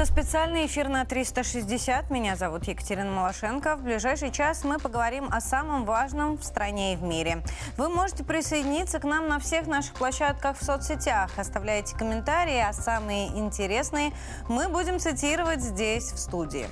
Это специальный эфир на 360. Меня зовут Екатерина Малашенко. В ближайший час мы поговорим о самом важном в стране и в мире. Вы можете присоединиться к нам на всех наших площадках в соцсетях. Оставляйте комментарии, а самые интересные мы будем цитировать здесь, в студии.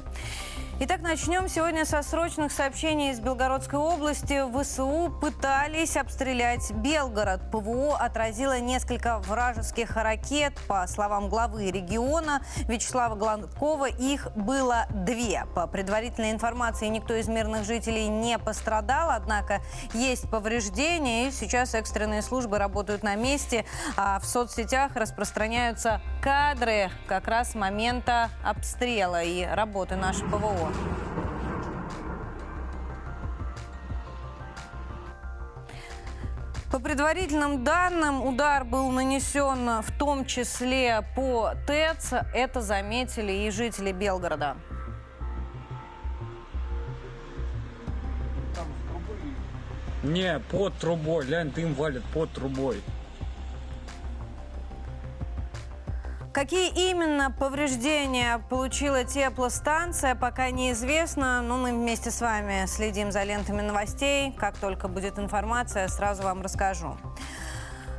Итак, начнем сегодня со срочных сообщений из Белгородской области. ВСУ пытались обстрелять Белгород. ПВО отразило несколько вражеских ракет. По словам главы региона Вячеслава Гладкова, их было две. По предварительной информации, никто из мирных жителей не пострадал, однако есть повреждения, и сейчас экстренные службы работают на месте. А в соцсетях распространяются кадры как раз момента обстрела и работы нашего ПВО. По предварительным данным, удар был нанесен в том числе по ТЭЦ. Это заметили и жители Белгорода. Не, под трубой. Глянь, дым валит под трубой. Какие именно повреждения получила теплостанция, пока неизвестно. Но мы вместе с вами следим за лентами новостей. Как только будет информация, сразу вам расскажу.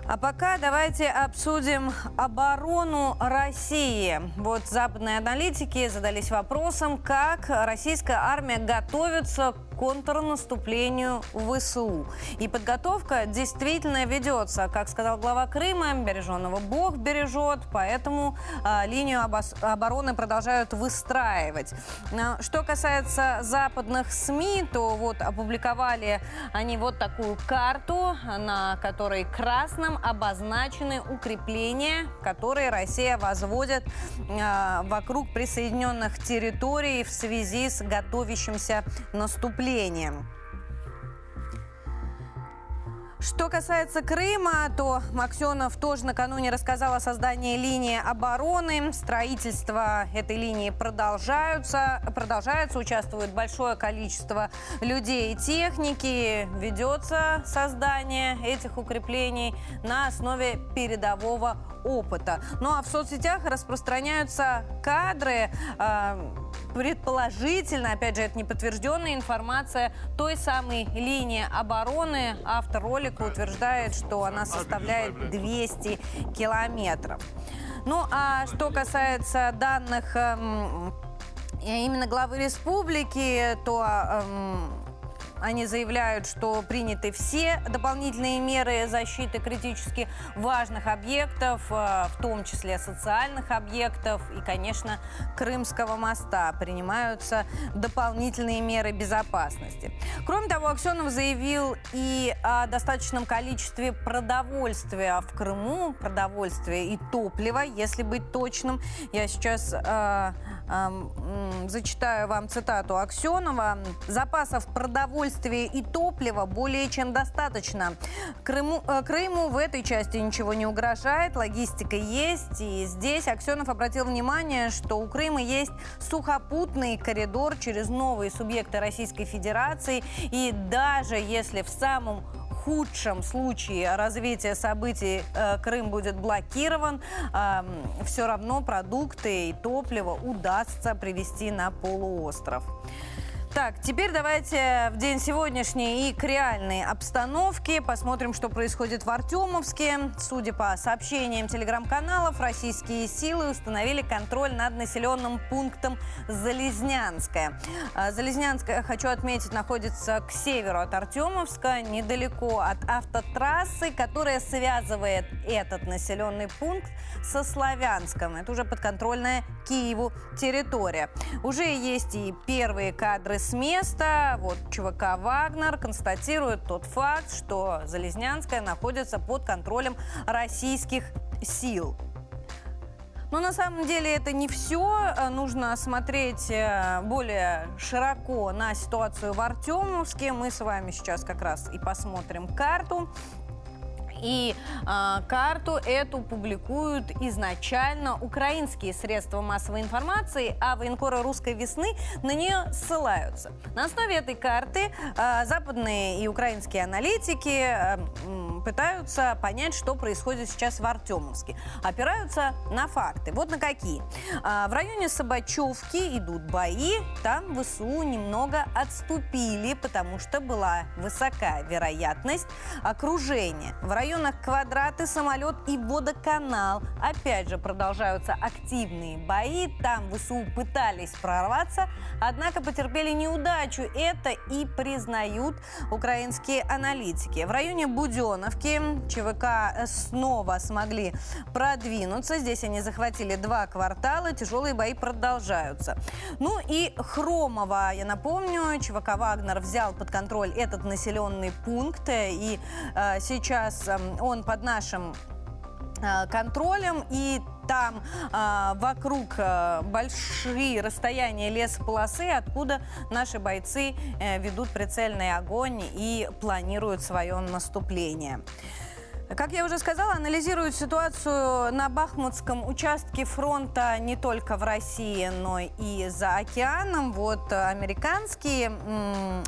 А пока давайте обсудим оборону России. Вот западные аналитики задались вопросом, как российская армия готовится контрнаступлению ВСУ. И подготовка действительно ведется. Как сказал глава Крыма, береженного Бог бережет, поэтому э, линию обороны продолжают выстраивать. А, что касается западных СМИ, то вот опубликовали они вот такую карту, на которой красным обозначены укрепления, которые Россия возводит э, вокруг присоединенных территорий в связи с готовящимся наступлением населением. Что касается Крыма, то Максенов тоже накануне рассказал о создании линии обороны. Строительство этой линии продолжаются, продолжается, участвует большое количество людей и техники. Ведется создание этих укреплений на основе передового опыта. Ну а в соцсетях распространяются кадры... Э, предположительно, опять же, это не подтвержденная информация, той самой линии обороны. Автор ролика утверждает, что она составляет 200 километров. Ну, а что касается данных эм, именно главы республики, то эм, они заявляют, что приняты все дополнительные меры защиты критически важных объектов, э, в том числе социальных объектов и, конечно, Крымского моста. Принимаются дополнительные меры безопасности. Кроме того, Аксенов заявил и о достаточном количестве продовольствия в Крыму, продовольствия и топлива, если быть точным. Я сейчас э, зачитаю вам цитату Аксенова. Запасов продовольствия и топлива более чем достаточно. Крыму, э, Крыму в этой части ничего не угрожает, логистика есть. И здесь Аксенов обратил внимание, что у Крыма есть сухопутный коридор через новые субъекты Российской Федерации. И даже если в самом худшем случае развития событий э, Крым будет блокирован, э, все равно продукты и топливо удастся привезти на полуостров. Так, теперь давайте в день сегодняшний и к реальной обстановке. Посмотрим, что происходит в Артемовске. Судя по сообщениям телеграм-каналов, российские силы установили контроль над населенным пунктом Залезнянское. А, Залезнянское, хочу отметить, находится к северу от Артемовска, недалеко от автотрассы, которая связывает этот населенный пункт со Славянском. Это уже подконтрольная Киеву территория. Уже есть и первые кадры с места. Вот ЧВК «Вагнер» констатирует тот факт, что Залезнянская находится под контролем российских сил. Но на самом деле это не все. Нужно смотреть э, более широко на ситуацию в Артемовске. Мы с вами сейчас как раз и посмотрим карту. И э, карту эту публикуют изначально украинские средства массовой информации, а военкоры русской весны на нее ссылаются. На основе этой карты э, западные и украинские аналитики э, пытаются понять, что происходит сейчас в Артемовске. Опираются на факты. Вот на какие. А, в районе Собачевки идут бои. Там ВСУ немного отступили, потому что была высокая вероятность окружения. В районах Квадраты, Самолет и Водоканал опять же продолжаются активные бои. Там ВСУ пытались прорваться, однако потерпели неудачу. Это и признают украинские аналитики. В районе Буденовки ЧВК снова смогли продвинуться. Здесь они захватили два квартала. Тяжелые бои продолжаются. Ну и Хромова, я напомню, ЧВК «Вагнер» взял под контроль этот населенный пункт. И э, сейчас э, он под нашим э, контролем. И там э, вокруг э, большие расстояния лесополосы, откуда наши бойцы э, ведут прицельный огонь и планируют свое наступление. Как я уже сказала, анализируют ситуацию на Бахмутском участке фронта не только в России, но и за океаном. Вот американские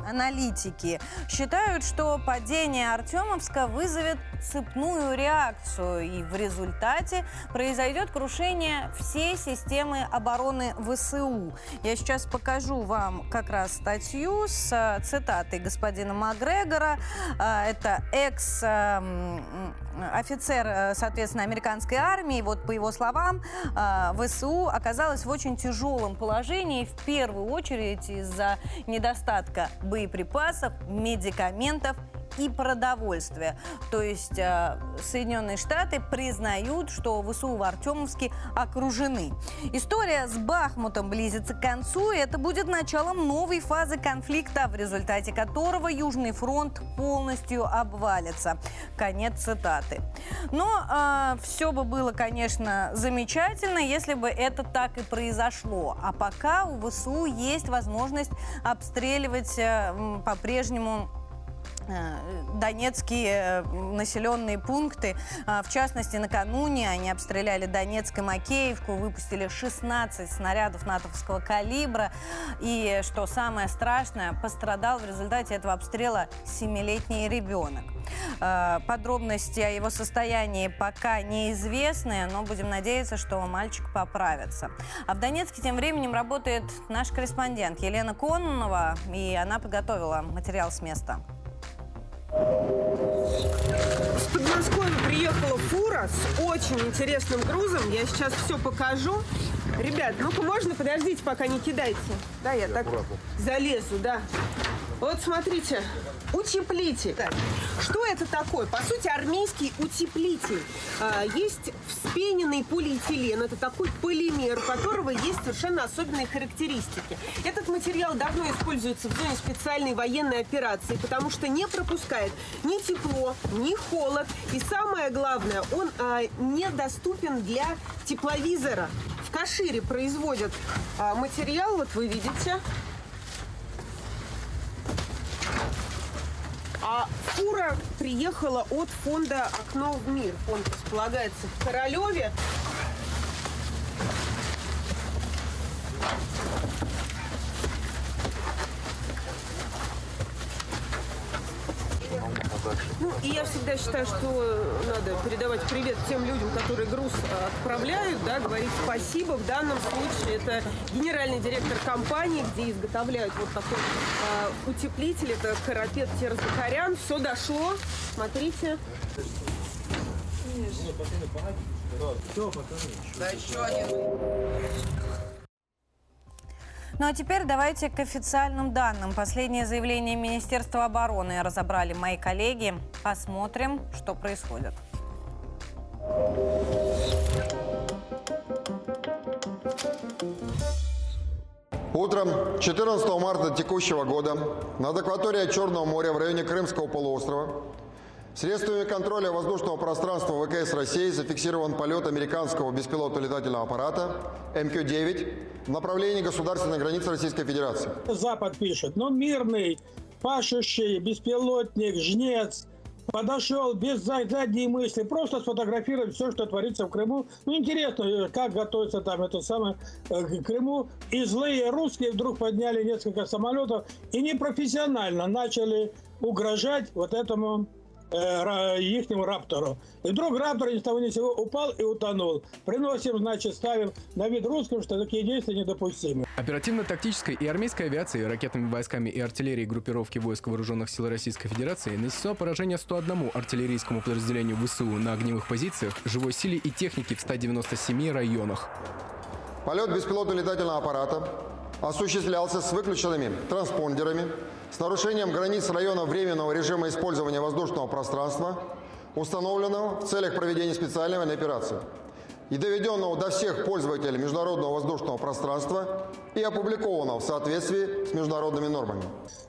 аналитики считают, что падение Артемовска вызовет цепную реакцию, и в результате произойдет крушение всей системы обороны ВСУ. Я сейчас покажу вам как раз статью с цитатой господина Макгрегора. А, это экс офицер, э, соответственно, американской армии, вот по его словам, э, ВСУ оказалась в очень тяжелом положении, в первую очередь из-за недостатка боеприпасов, медикаментов и продовольствия. То есть э, Соединенные Штаты признают, что ВСУ в Артемовске окружены. История с Бахмутом близится к концу, и это будет началом новой фазы конфликта, в результате которого Южный фронт полностью обвалится. Конец цитаты. Но э, все бы было, конечно, замечательно, если бы это так и произошло. А пока у ВСУ есть возможность обстреливать э, по-прежнему донецкие э, населенные пункты. А, в частности, накануне они обстреляли Донецк и Макеевку, выпустили 16 снарядов натовского калибра. И, что самое страшное, пострадал в результате этого обстрела 7-летний ребенок. Э, подробности о его состоянии пока неизвестны, но будем надеяться, что мальчик поправится. А в Донецке тем временем работает наш корреспондент Елена Кононова, и она подготовила материал с места. С Подмосковья приехала фура с очень интересным грузом. Я сейчас все покажу. Ребят, ну-ка можно подождите, пока не кидайте. Да, я так залезу, да. Вот смотрите, утеплитель. Что это такое? По сути, армейский утеплитель. А, есть вспененный полиэтилен. Это такой полимер, у которого есть совершенно особенные характеристики. Этот материал давно используется в зоне специальной военной операции, потому что не пропускает ни тепло, ни холод. И самое главное, он а, недоступен для тепловизора. В Кашире производят а, материал, вот вы видите, А фура приехала от фонда «Окно в мир». Фонд располагается в Королеве. Ну, и я всегда считаю, что надо передавать привет тем людям, которые груз отправляют, да, говорить спасибо. В данном случае это генеральный директор компании, где изготовляют вот такой э, утеплитель. Это Карапет Терзакарян. Все дошло. Смотрите. Да, еще один. Ну а теперь давайте к официальным данным. Последнее заявление Министерства обороны разобрали мои коллеги. Посмотрим, что происходит. Утром 14 марта текущего года над акваторией Черного моря в районе Крымского полуострова Средствами контроля воздушного пространства ВКС России зафиксирован полет американского беспилотного летательного аппарата МК-9 в направлении государственной границы Российской Федерации. Запад пишет, ну мирный, пашущий, беспилотник, жнец, подошел без задней мысли, просто сфотографировать все, что творится в Крыму. Ну, интересно, как готовится там это самое э, к Крыму. И злые русские вдруг подняли несколько самолетов и непрофессионально начали угрожать вот этому э, ихнему Раптору. И вдруг Раптор ни с того ни сего упал и утонул. Приносим, значит, ставим на вид русским, что такие действия недопустимы. Оперативно-тактической и армейской авиации, ракетными войсками и артиллерией группировки войск вооруженных сил Российской Федерации нанесло поражение 101 артиллерийскому подразделению ВСУ на огневых позициях, живой силе и технике в 197 районах. Полет беспилотного летательного аппарата осуществлялся с выключенными транспондерами, с нарушением границ района временного режима использования воздушного пространства, установленного в целях проведения специальной операции и доведенного до всех пользователей международного воздушного пространства и опубликованного в соответствии с международными нормами.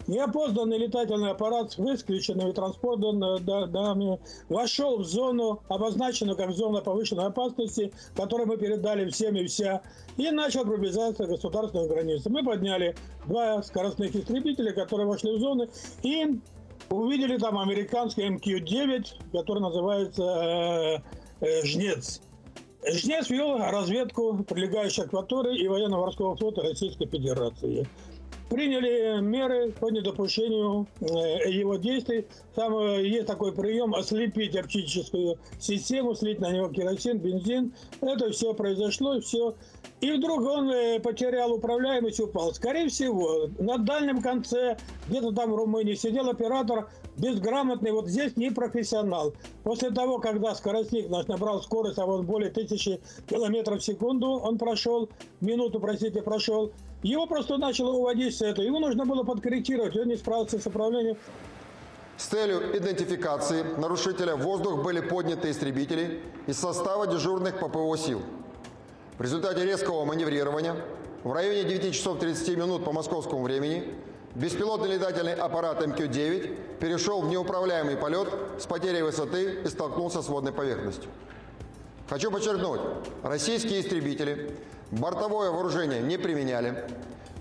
Неопознанный летательный аппарат с выключенными транспортерами вошел в зону, обозначенную как зона повышенной опасности, которую мы передали всем и вся, и начал приближаться к государственной границе. Мы подняли два скоростных истребителя, которые вошли в зону, и увидели там американский МК-9, который называется э, э, «Жнец». Жнец вел разведку прилегающей акватории и военно-морского флота Российской Федерации приняли меры по недопущению э, его действий. Там э, есть такой прием ослепить оптическую систему, слить на него керосин, бензин. Это все произошло, все. И вдруг он э, потерял управляемость упал. Скорее всего, на дальнем конце, где-то там в Румынии, сидел оператор безграмотный, вот здесь не профессионал. После того, когда скоростник наш набрал скорость, а вот более тысячи километров в секунду он прошел, минуту, простите, прошел, его просто начало уводить с этого. Ему нужно было подкорректировать, он не справился с управлением. С целью идентификации нарушителя в воздух были подняты истребители из состава дежурных ППО сил. В результате резкого маневрирования в районе 9 часов 30 минут по московскому времени беспилотный летательный аппарат МК-9 перешел в неуправляемый полет с потерей высоты и столкнулся с водной поверхностью. Хочу подчеркнуть, российские истребители бортовое вооружение не применяли,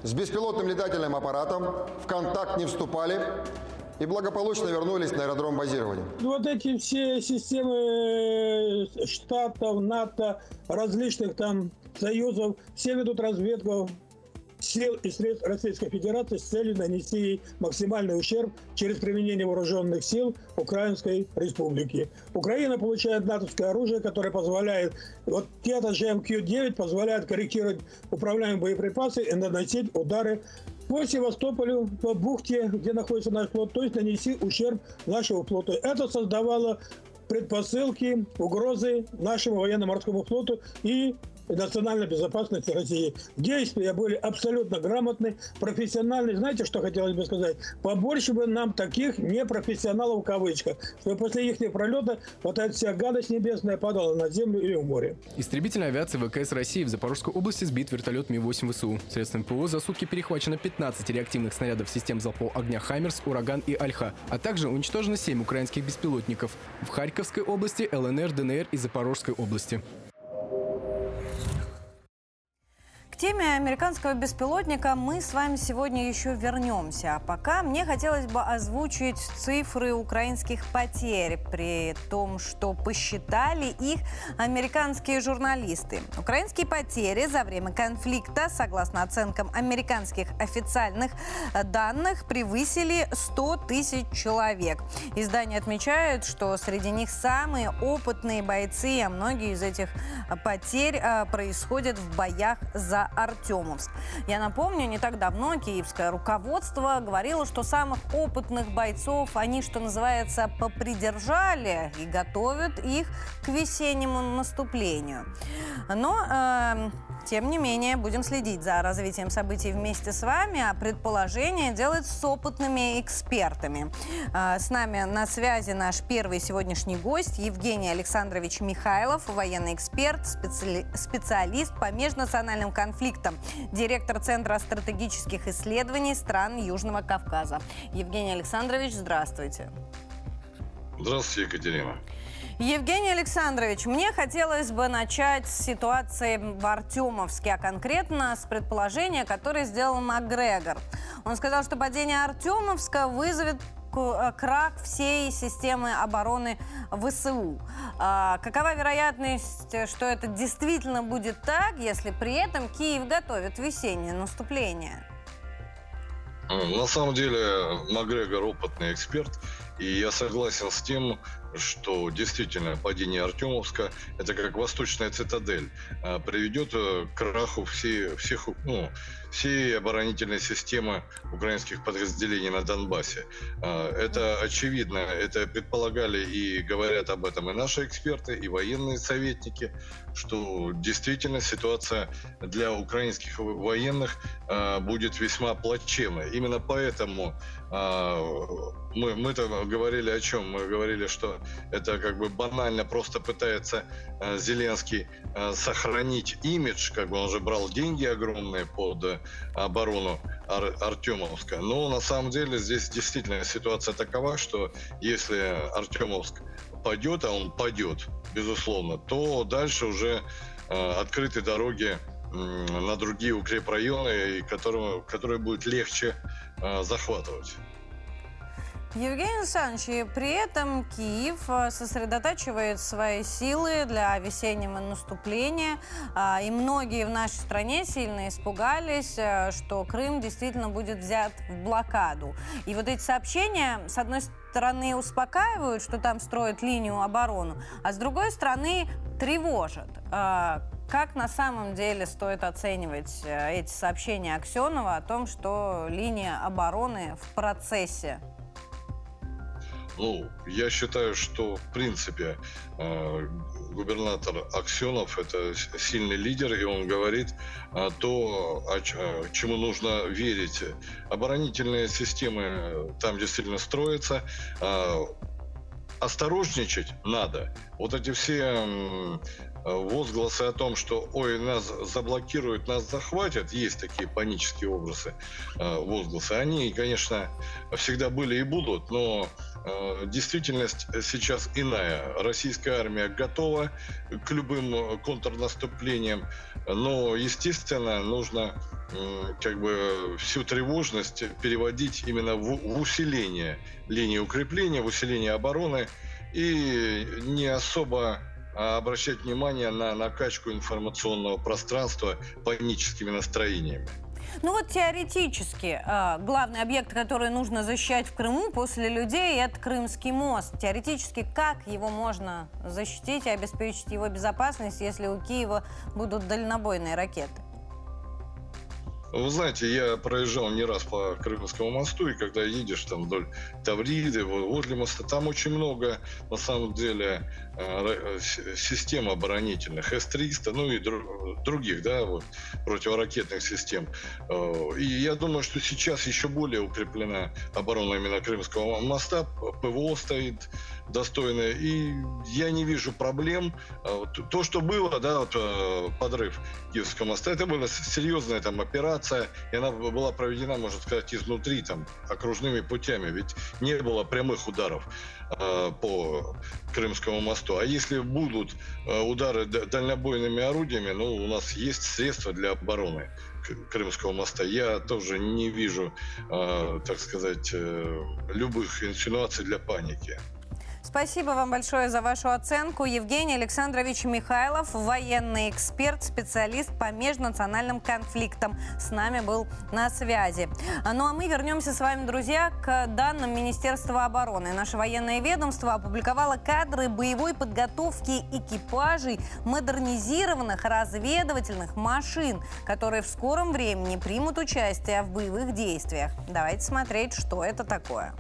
с беспилотным летательным аппаратом в контакт не вступали и благополучно вернулись на аэродром базирования. Вот эти все системы э, штатов, НАТО, различных там союзов, все ведут разведку сил и средств Российской Федерации с целью нанести ей максимальный ущерб через применение вооруженных сил Украинской Республики. Украина получает натовское оружие, которое позволяет, вот те-то же МК-9 позволяет корректировать управляемые боеприпасы и наносить удары по Севастополю, по бухте, где находится наш флот, то есть нанести ущерб нашему флоту. Это создавало предпосылки, угрозы нашему военно-морскому флоту и и национальной безопасности России. Действия были абсолютно грамотны, профессиональны. Знаете, что хотелось бы сказать? Побольше бы нам таких непрофессионалов в кавычках, чтобы после их пролета вот эта вся гадость небесная падала на землю или в море. Истребительная авиация ВКС России в Запорожской области сбит вертолет Ми-8 ВСУ. Средствами ПВО за сутки перехвачено 15 реактивных снарядов систем залпового огня «Хаймерс», «Ураган» и «Альха», а также уничтожено 7 украинских беспилотников в Харьковской области, ЛНР, ДНР и Запорожской области. Теме американского беспилотника мы с вами сегодня еще вернемся. А пока мне хотелось бы озвучить цифры украинских потерь, при том, что посчитали их американские журналисты. Украинские потери за время конфликта, согласно оценкам американских официальных данных, превысили 100 тысяч человек. Издание отмечает, что среди них самые опытные бойцы, а многие из этих потерь а, происходят в боях за Артемовск. Я напомню, не так давно киевское руководство говорило, что самых опытных бойцов они, что называется, попридержали и готовят их к весеннему наступлению. Но э, тем не менее, будем следить за развитием событий вместе с вами, а предположение делать с опытными экспертами. А, с нами на связи наш первый сегодняшний гость Евгений Александрович Михайлов, военный эксперт, специали... специалист по межнациональным конфликтам, директор Центра стратегических исследований стран Южного Кавказа. Евгений Александрович, здравствуйте. Здравствуйте, Екатерина. Евгений Александрович, мне хотелось бы начать с ситуации в Артемовске, а конкретно с предположения, которое сделал Макгрегор. Он сказал, что падение Артемовска вызовет э, крах всей системы обороны ВСУ. А какова вероятность, что это действительно будет так, если при этом Киев готовит весеннее наступление? На самом деле Макгрегор опытный эксперт, И я согласен с тем, что действительно падение Артемовска – это как восточная цитадель, а, приведет э, к краху все, всех, ну, всей оборонительной системы украинских подразделений на Донбассе. А, это очевидно, это предполагали и говорят об этом и наши эксперты, и военные советники, что действительно ситуация для украинских военных а, будет весьма плачевной. Именно поэтому мы, мы-то говорили о чем? Мы говорили, что это как бы банально просто пытается э, Зеленский э, сохранить имидж, как бы он же брал деньги огромные под э, оборону Ар- Артемовска. Но на самом деле здесь действительно ситуация такова, что если Артемовск падет, а он падет, безусловно, то дальше уже э, открыты дороги на другие укрепрайоны, которые, которые будет легче э, захватывать. Евгений Александрович, при этом Киев э, сосредотачивает свои силы для весеннего наступления, а, и многие в нашей стране сильно испугались, э, что Крым действительно будет взят в блокаду. И вот эти сообщения, с одной стороны, успокаивают, что там строят линию обороны, а с другой стороны, тревожат. А, как на самом деле стоит оценивать э, эти сообщения Аксенова о том, что линия обороны в процессе ну, я считаю, что в принципе э, губернатор Аксенов это сильный лидер, и он говорит э, то, о, чему нужно верить. Оборонительные системы там действительно строятся. Э, осторожничать надо. Вот эти все возгласы о том, что ой, нас заблокируют, нас захватят, есть такие панические образы, возгласы. Они, конечно, всегда были и будут, но Э, действительность сейчас иная. Российская армия готова к любым контрнаступлениям, но, естественно, нужно как бы всю тревожность переводить именно в, усиление линии укрепления, в усиление обороны и не особо обращать внимание на накачку информационного пространства паническими настроениями. Ну вот теоретически э, главный объект, который нужно защищать в Крыму после людей, это Крымский мост. Теоретически как его можно защитить и обеспечить его безопасность, если у Киева будут дальнобойные ракеты? Вы знаете, я проезжал не раз по Крымскому мосту, и когда едешь там вдоль Тавриды, возле моста, там очень много, на самом деле, э, систем оборонительных, С-300, ну и других, да, вот, противоракетных систем. Э, и я думаю, что сейчас еще более укреплена оборона именно Крымского моста, ПВО стоит достойное, и я не вижу проблем. Э, то, что было, да, вот, подрыв Киевского моста, это была серьезная там операция, и она была проведена, можно сказать, изнутри, там, окружными путями, ведь не было прямых ударов э, по Крымскому мосту. А если будут э, удары дальнобойными орудиями, ну, у нас есть средства для обороны Крымского моста. Я тоже не вижу, э, так сказать, э, любых инсинуаций для паники. Спасибо вам большое за вашу оценку. Евгений Александрович Михайлов, военный эксперт, специалист по межнациональным конфликтам. С нами был на связи. Ну а мы вернемся с вами, друзья, к данным Министерства обороны. Наше военное ведомство опубликовало кадры боевой подготовки экипажей модернизированных разведывательных машин, которые в скором времени примут участие в боевых действиях. Давайте смотреть, что это такое.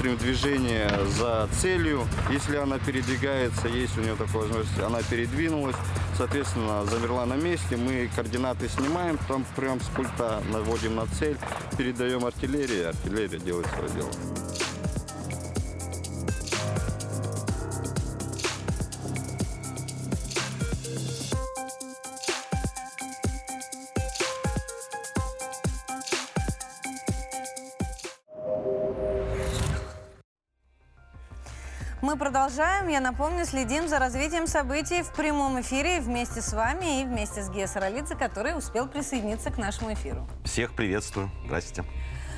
Смотрим движение за целью. Если она передвигается, есть у нее такая возможность, она передвинулась, соответственно, замерла на месте, мы координаты снимаем, там прям с пульта наводим на цель, передаем артиллерии, артиллерия делает свое дело. Продолжаем. Я напомню, следим за развитием событий в прямом эфире вместе с вами и вместе с Гея Саралидзе, который успел присоединиться к нашему эфиру. Всех приветствую. Здрасте.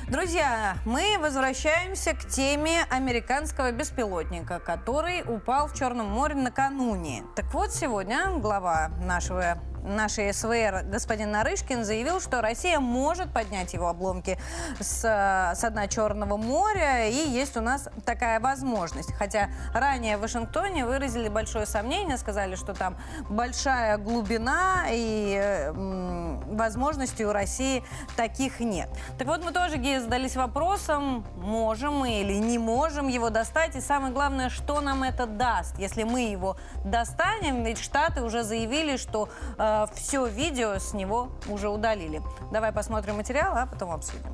Друзья, мы возвращаемся к теме американского беспилотника, который упал в Черном море накануне. Так вот, сегодня глава нашего нашей СВР господин Нарышкин заявил, что Россия может поднять его обломки с, с дна Черного моря, и есть у нас такая возможность. Хотя ранее в Вашингтоне выразили большое сомнение, сказали, что там большая глубина и м, возможностей у России таких нет. Так вот, мы тоже, Гея, задались вопросом, можем мы или не можем его достать, и самое главное, что нам это даст, если мы его достанем, ведь Штаты уже заявили, что э, все видео с него уже удалили. Давай посмотрим материал, а потом обсудим.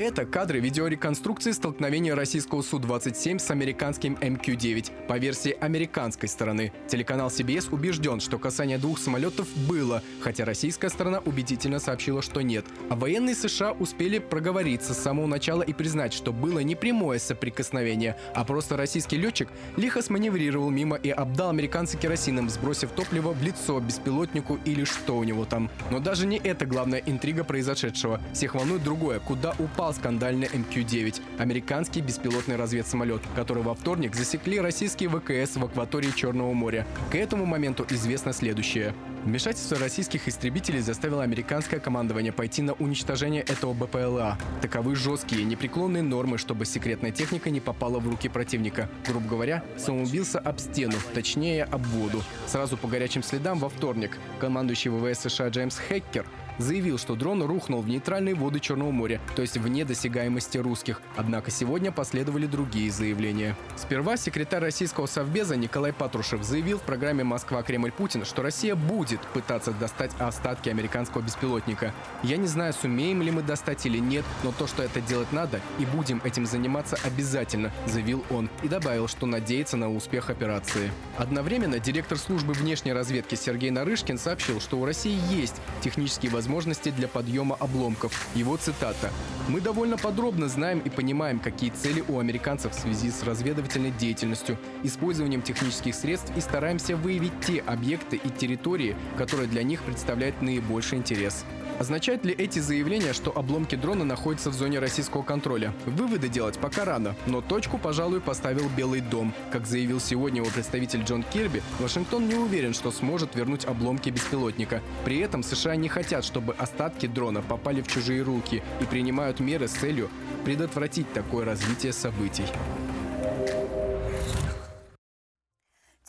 Это кадры видеореконструкции столкновения российского Су-27 с американским МК-9. По версии американской стороны, телеканал CBS убежден, что касание двух самолетов было, хотя российская сторона убедительно сообщила, что нет. А военные США успели проговориться с самого начала и признать, что было не прямое соприкосновение, а просто российский летчик лихо сманеврировал мимо и обдал американца керосином, сбросив топливо в лицо беспилотнику или что у него там. Но даже не это главная интрига произошедшего. Всех волнует другое, куда упал скандальный МК-9, американский беспилотный разведсамолет, который во вторник засекли российские ВКС в акватории Черного моря. К этому моменту известно следующее. Вмешательство российских истребителей заставило американское командование пойти на уничтожение этого БПЛА. Таковы жесткие, непреклонные нормы, чтобы секретная техника не попала в руки противника. Грубо говоря, самоубился об стену, точнее об воду. Сразу по горячим следам во вторник командующий ВВС США Джеймс Хеккер заявил, что дрон рухнул в нейтральные воды Черного моря, то есть вне досягаемости русских. Однако сегодня последовали другие заявления. Сперва секретарь российского совбеза Николай Патрушев заявил в программе «Москва-Кремль-Путин», что Россия будет пытаться достать остатки американского беспилотника. Я не знаю, сумеем ли мы достать или нет, но то, что это делать надо, и будем этим заниматься обязательно, заявил он и добавил, что надеется на успех операции. Одновременно директор службы внешней разведки Сергей Нарышкин сообщил, что у России есть технические возможности для подъема обломков. Его цитата. «Мы довольно подробно знаем и понимаем, какие цели у американцев в связи с разведывательной деятельностью, использованием технических средств и стараемся выявить те объекты и территории, которые для них представляют наибольший интерес. Означают ли эти заявления, что обломки дрона находятся в зоне российского контроля? Выводы делать пока рано, но точку, пожалуй, поставил Белый дом. Как заявил сегодня его представитель Джон Кирби, Вашингтон не уверен, что сможет вернуть обломки беспилотника. При этом США не хотят, чтобы остатки дрона попали в чужие руки и принимают меры с целью предотвратить такое развитие событий.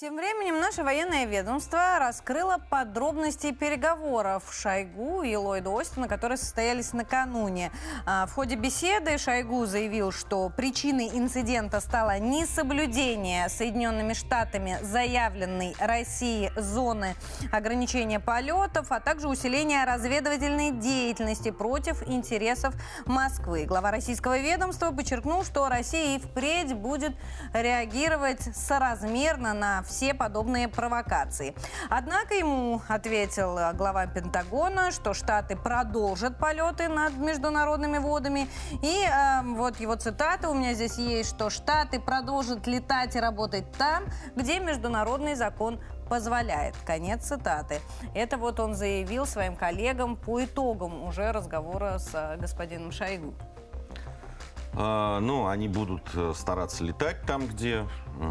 Тем временем наше военное ведомство раскрыло подробности переговоров Шойгу и Ллойда Остина, которые состоялись накануне. А, в ходе беседы Шойгу заявил, что причиной инцидента стало несоблюдение Соединенными Штатами заявленной России зоны ограничения полетов, а также усиление разведывательной деятельности против интересов Москвы. Глава российского ведомства подчеркнул, что Россия и впредь будет реагировать соразмерно на все подобные провокации. Однако ему ответил глава Пентагона, что Штаты продолжат полеты над международными водами. И э, вот его цитата у меня здесь есть, что Штаты продолжат летать и работать там, где международный закон позволяет. Конец цитаты. Это вот он заявил своим коллегам по итогам уже разговора с э, господином Шойгу. А, ну, они будут э, стараться летать там, где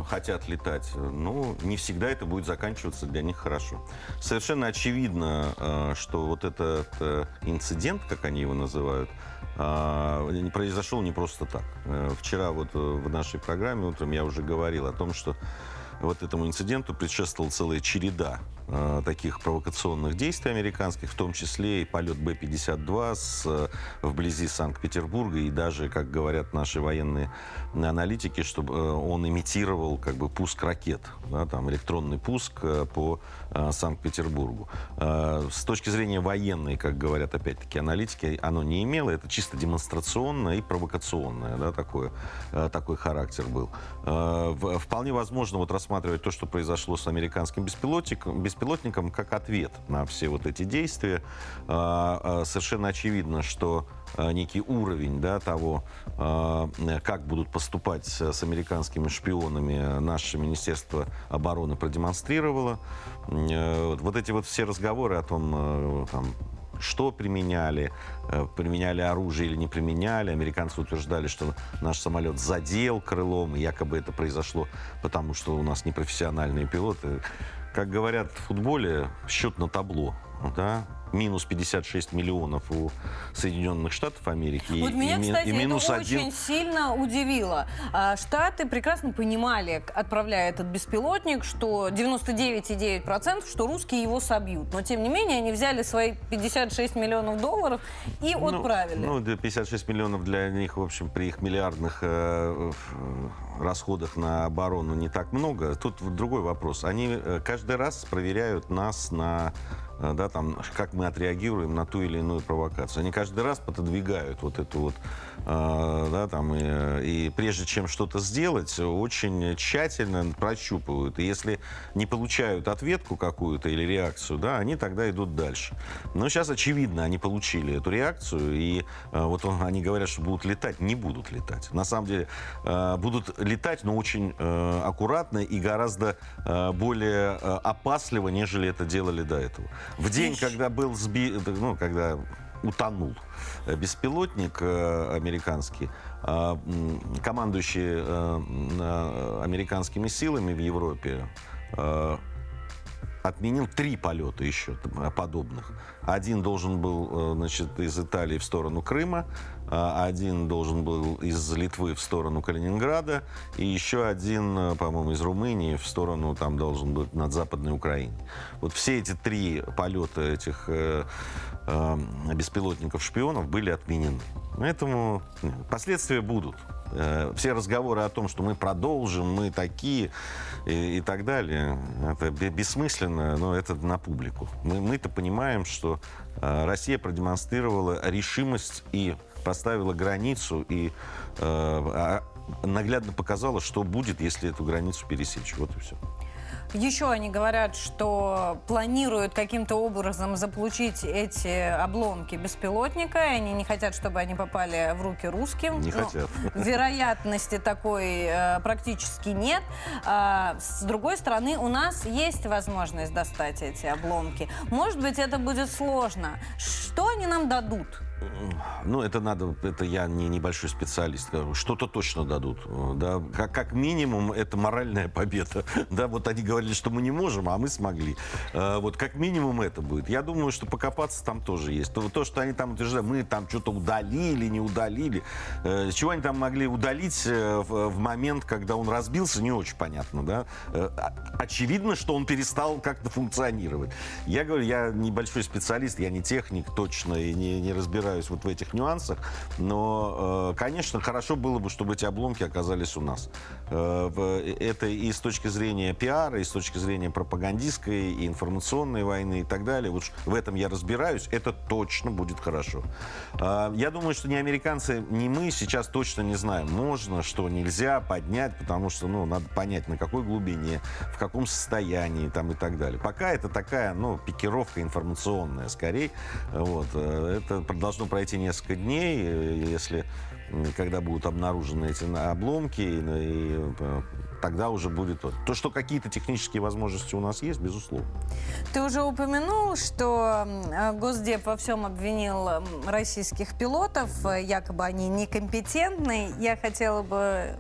хотят летать. Но не всегда это будет заканчиваться для них хорошо. Совершенно очевидно, э, что вот этот инцидент, как они его называют, произошел не просто так. Вчера вот в нашей программе утром я уже говорил о том, что вот этому инциденту предшествовала целая череда э, таких провокационных действий американских, в том числе и полет Б-52 с, э, вблизи Санкт-Петербурга, и даже, как говорят наши военные аналитики, чтобы э, он имитировал как бы пуск ракет, да, там электронный пуск по Санкт-Петербургу. С точки зрения военной, как говорят опять-таки аналитики, оно не имело, это чисто демонстрационное и провокационное, да, такое, такой характер был. Вполне возможно вот рассматривать то, что произошло с американским беспилотником, беспилотником как ответ на все вот эти действия. Э, э, Совершенно очевидно, что э, некий уровень да, того, как будут поступать с американскими шпионами наше Министерство обороны продемонстрировало. Э, Вот эти вот все разговоры о том, э, там, что применяли, э, применяли оружие или не применяли. Американцы утверждали, что наш самолет задел крылом, и якобы это произошло потому, что у нас непрофессиональные пилоты. Как говорят в футболе, счет на табло. Да? Минус 56 миллионов у Соединенных Штатов Америки. и- Вот меня, и, кстати, и минус это один очень сильно удивило. А, Штаты прекрасно понимали, отправляя этот беспилотник, что 99,9%, что русские его собьют. Но, тем не менее, они взяли свои 56 миллионов долларов и Ну, отправили. Ну, да, 56 миллионов для них, в общем, при их миллиардных э, расходах на оборону не так много. Тут другой вопрос. Они э, каждый раз проверяют нас на э, да, там, как мы отреагируем на ту или иную провокацию. Они каждый раз пододвигают вот эту вот, э, да, там, и, и прежде чем что-то сделать, очень тщательно прощупывают. И если не получают ответку какую-то или реакцию, да, они тогда идут дальше. Но сейчас, очевидно, они получили эту реакцию, и э, вот он- они говорят, что будут летать, не будут летать. На самом деле э, будут летать, но очень э, аккуратно и гораздо э, более э, опасливо, нежели это делали до этого. В день, когда был сбит, ну, когда утонул беспилотник э, американский, м, командующий э, американскими силами в Европе э, отменил три полета еще подобных. Один должен был, э, значит, из Италии в сторону Крыма, а один должен был из Литвы в сторону Калининграда, и еще один, э, по-моему, из Румынии в сторону, там должен быть над Западной Украиной. Вот все эти три полета этих э, э, беспилотников-шпионов были отменены. Поэтому э, последствия будут. Э, Все разговоры о том, что мы продолжим, мы такие и, и так далее, это бе- бессмысленно, но это на публику. Мы, мы-то понимаем, что э, Россия продемонстрировала решимость и поставила границу и э, а- наглядно показала, что будет, если эту границу пересечь. Вот и все. Еще они говорят, что планируют каким-то образом заполучить эти обломки беспилотника, и они не хотят, чтобы они попали в руки русским. Не Ну, хотят. Вероятности такой э, практически нет. А, с другой стороны, у нас есть возможность достать эти обломки. Может быть, это будет сложно. Что они нам дадут? Ну, это надо, это я не небольшой специалист, что-то точно дадут. Да, как, как минимум, это моральная победа. Да, вот они говорили, что мы не можем, а мы смогли. Э, Вот как минимум это будет. Я думаю, что покопаться там тоже есть. То, то что они там утверждают, мы там что-то удалили, не удалили. Э, Чего они там могли удалить э, в, момент, когда он разбился, не очень понятно, да. Э, а- Очевидно, что он перестал как-то функционировать. Я говорю, я небольшой специалист, я не техник точно и не, не разбираюсь вот в этих нюансах, но, э, конечно, хорошо было бы, чтобы эти обломки оказались у нас. Э, в- Это и с точки зрения пиара, и с точки зрения пропагандистской, и информационной войны и так далее. Вот в этом я разбираюсь, это точно будет хорошо. Э, Я думаю, что ни американцы, ни мы сейчас точно не знаем, можно, что нельзя поднять, потому что, ну, надо понять, на какой глубине, в каком состоянии там и так далее. Пока это такая, ну, пикировка информационная, скорее. Вот. Э, Это должно пройти несколько дней, э, если, когда будут обнаружены эти обломки, и, и, э, тогда уже будет то. То, что какие-то технические возможности у нас есть, безусловно. Ты уже упомянул, что э, Госдеп во всем обвинил российских пилотов, э, якобы они некомпетентны. Я хотела бы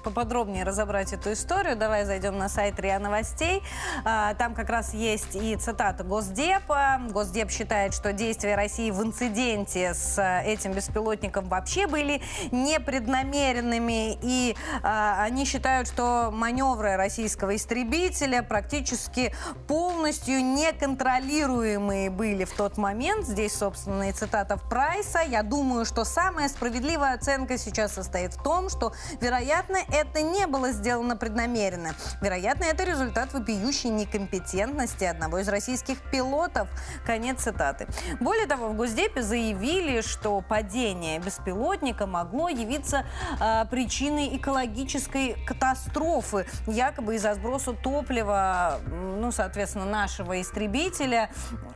поподробнее разобрать эту историю, давай зайдем на сайт РИА Новостей. А, там как раз есть и цитата Госдепа. Госдеп считает, что действия России в инциденте с этим беспилотником вообще были непреднамеренными. И а, они считают, что маневры российского истребителя практически полностью неконтролируемые были в тот момент. Здесь, собственно, и цитата Прайса. Я думаю, что самая справедливая оценка сейчас состоит в том, что, вероятно, это не было сделано преднамеренно. Вероятно, это результат вопиющей некомпетентности одного из российских пилотов. Конец цитаты. Более того, в Госдепе заявили, что падение беспилотника могло явиться э, причиной экологической катастрофы, якобы из-за сброса топлива, ну, соответственно, нашего истребителя.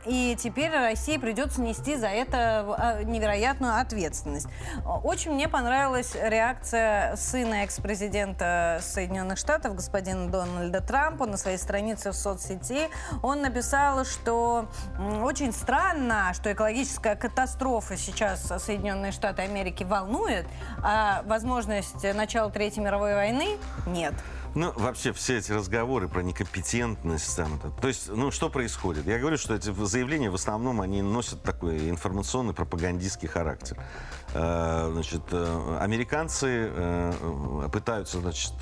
И теперь России придется нести за это а, невероятную ответственность. Очень мне понравилась реакция сына экс-президента Соединенных Штатов, господина Дональда Трампа, на своей странице в соцсети. Он написал, что очень странно, что экологическая катастрофа сейчас Соединенные Штаты Америки волнует, а возможность начала Третьей мировой войны нет. Ну, вообще, все эти разговоры про некомпетентность, там, то есть, ну, что происходит? Я говорю, что эти заявления в основном, они носят такой информационный пропагандистский характер. Э, значит, э, американцы э, пытаются, значит,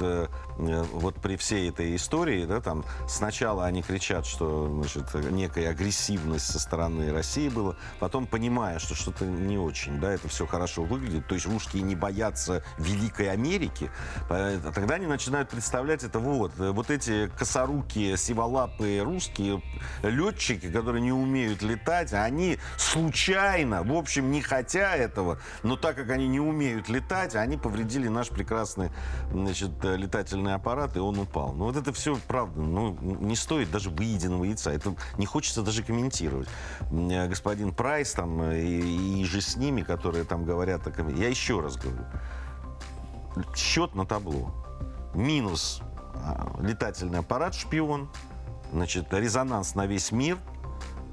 вот при всей этой истории, да, там, сначала они кричат, что, значит, некая агрессивность со стороны России была, потом, понимая, что что-то не очень, да, это все хорошо выглядит, то есть русские не боятся Великой Америки, тогда они начинают представлять это вот, вот эти косорукие, сиволапые русские летчики, которые не умеют летать, они случайно, в общем, не хотя этого, но так как они не умеют летать, они повредили наш прекрасный значит, летательный аппарат, и он упал. Ну вот это все правда. Ну, не стоит даже выеденного яйца. Это не хочется даже комментировать. Э, господин Прайс там э, и, и же с ними, которые там говорят. Я еще раз говорю. Счет на табло. Минус а, летательный аппарат «Шпион», значит, резонанс на весь мир.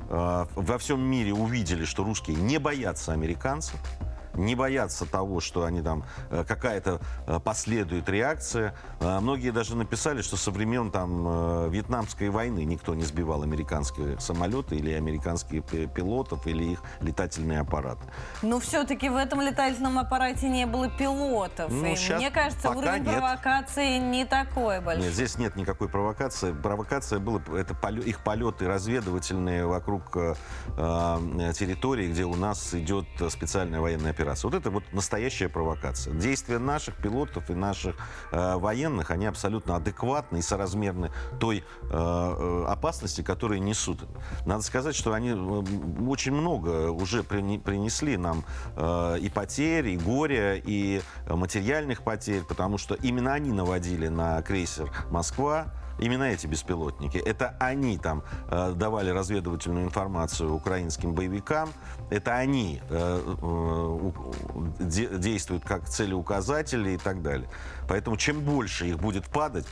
Э, во всем мире увидели, что русские не боятся американцев не бояться того, что они там э, какая-то э, последует реакция. Э, многие даже написали, что со времен там Вьетнамской войны никто не сбивал американские самолеты или американские пилотов или их летательные аппараты. Но все-таки в этом летательном аппарате не было пилотов. Ну, и мне кажется, уровень нет. провокации не такой большой. Нет, здесь нет никакой провокации. Провокация была это полет, их полеты разведывательные вокруг э, территории, где у нас идет специальная военная операция. Вот это вот настоящая провокация. Действия наших пилотов и наших э, военных, они абсолютно адекватны и соразмерны той э, э опасности, которую несут. Надо сказать, что они э, очень много уже принесли нам э, и потерь, и горя, и материальных потерь, потому что именно они наводили на крейсер «Москва», именно эти беспилотники. Это они там э, давали разведывательную информацию украинским боевикам. Это они э, э, де, действуют как целеуказатели и так далее. Поэтому чем больше их будет падать,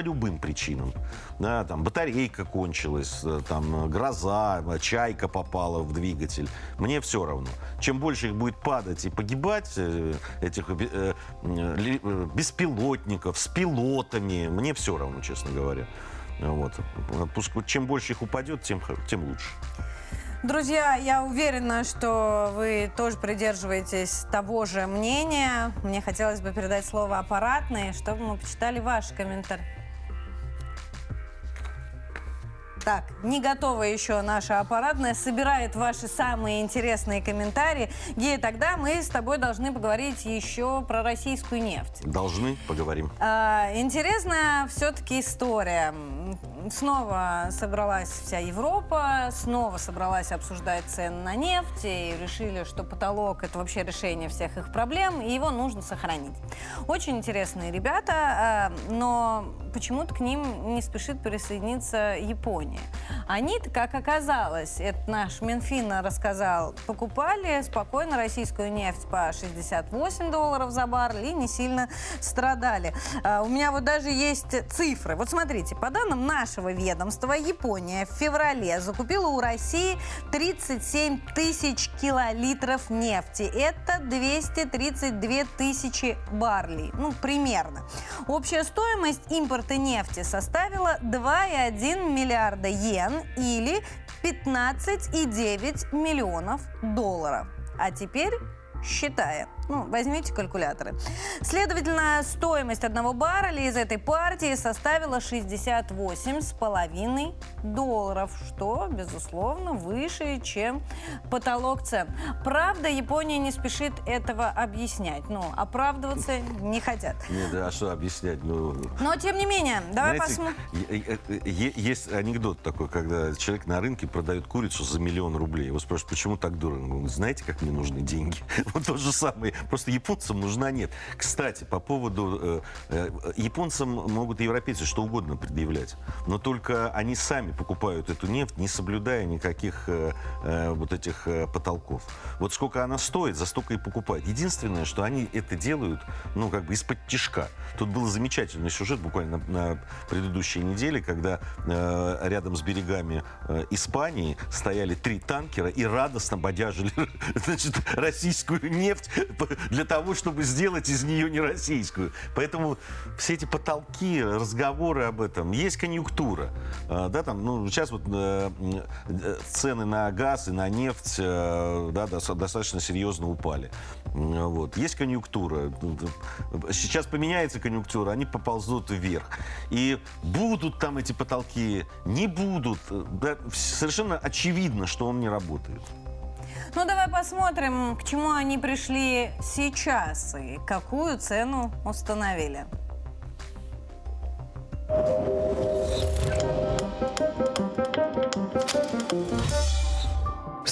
по любым причинам. Да, там батарейка кончилась, э, там гроза, чайка попала в двигатель. Мне все равно. Чем больше их будет падать и погибать, э, этих э, беспилотников с пилотами, мне все равно, честно говоря. Вот. Чем больше их упадет, тем, тем лучше. Друзья, я уверена, что вы тоже придерживаетесь того же мнения. Мне хотелось бы передать слово аппаратной, чтобы мы почитали ваш комментарий. Так, не готова еще наша аппаратная, собирает ваши самые интересные комментарии. Гея, тогда мы с тобой должны поговорить еще про российскую нефть. Должны, поговорим. А, интересная все-таки история снова собралась вся Европа, снова собралась обсуждать цены на нефть и решили, что потолок – это вообще решение всех их проблем, и его нужно сохранить. Очень интересные ребята, а, но почему-то к ним не спешит присоединиться Япония. Они-то, как оказалось, это наш Минфин рассказал, покупали спокойно российскую нефть по 68 долларов за баррель и не сильно страдали. А, у меня вот даже есть цифры. Вот смотрите, по данным нашего ведомства, Япония в феврале закупила у России 37 тысяч килолитров нефти. Это 232 тысячи барлей. Ну, примерно. Общая стоимость импорта нефти составила 2,1 миллиарда йен или 15,9 миллионов долларов. А теперь считаем. Ну, возьмите калькуляторы. Следовательно, стоимость одного барреля из этой партии составила 68,5 долларов, что, безусловно, выше, чем потолок цен. Правда, Япония не спешит этого объяснять. Ну, оправдываться не хотят. Нет, а что объяснять? Ну, Но, тем не менее, давай посмотрим. Есть анекдот такой, когда человек на рынке продает курицу за миллион рублей. Его спрашивают, почему так дорого? Он говорит, знаете, как мне нужны деньги? Вот то же самое. Просто японцам нужна нет. Кстати, по поводу... Э, э, японцам могут европейцы что угодно предъявлять. Но только они сами покупают эту нефть, не соблюдая никаких э, вот этих потолков. Вот сколько она стоит, за столько и покупают. Единственное, что они это делают, ну, как бы из-под тишка. Тут был замечательный сюжет буквально на, предыдущей неделе, когда рядом с берегами Испании стояли три танкера и радостно бодяжили значит, российскую нефть для того, чтобы сделать из нее не российскую. Поэтому все эти потолки, разговоры об этом, есть конъюнктура. А, Да, там, ну, сейчас вот э, э, цены на газ и на нефть э, да, дос- достаточно серьезно упали. Вот. Есть конъюнктура. Сейчас поменяется конъюнктура, они поползут вверх. И будут там эти потолки, не будут. Да, совершенно очевидно, что он не работает. Ну, давай посмотрим, к чему они пришли сейчас и какую цену установили.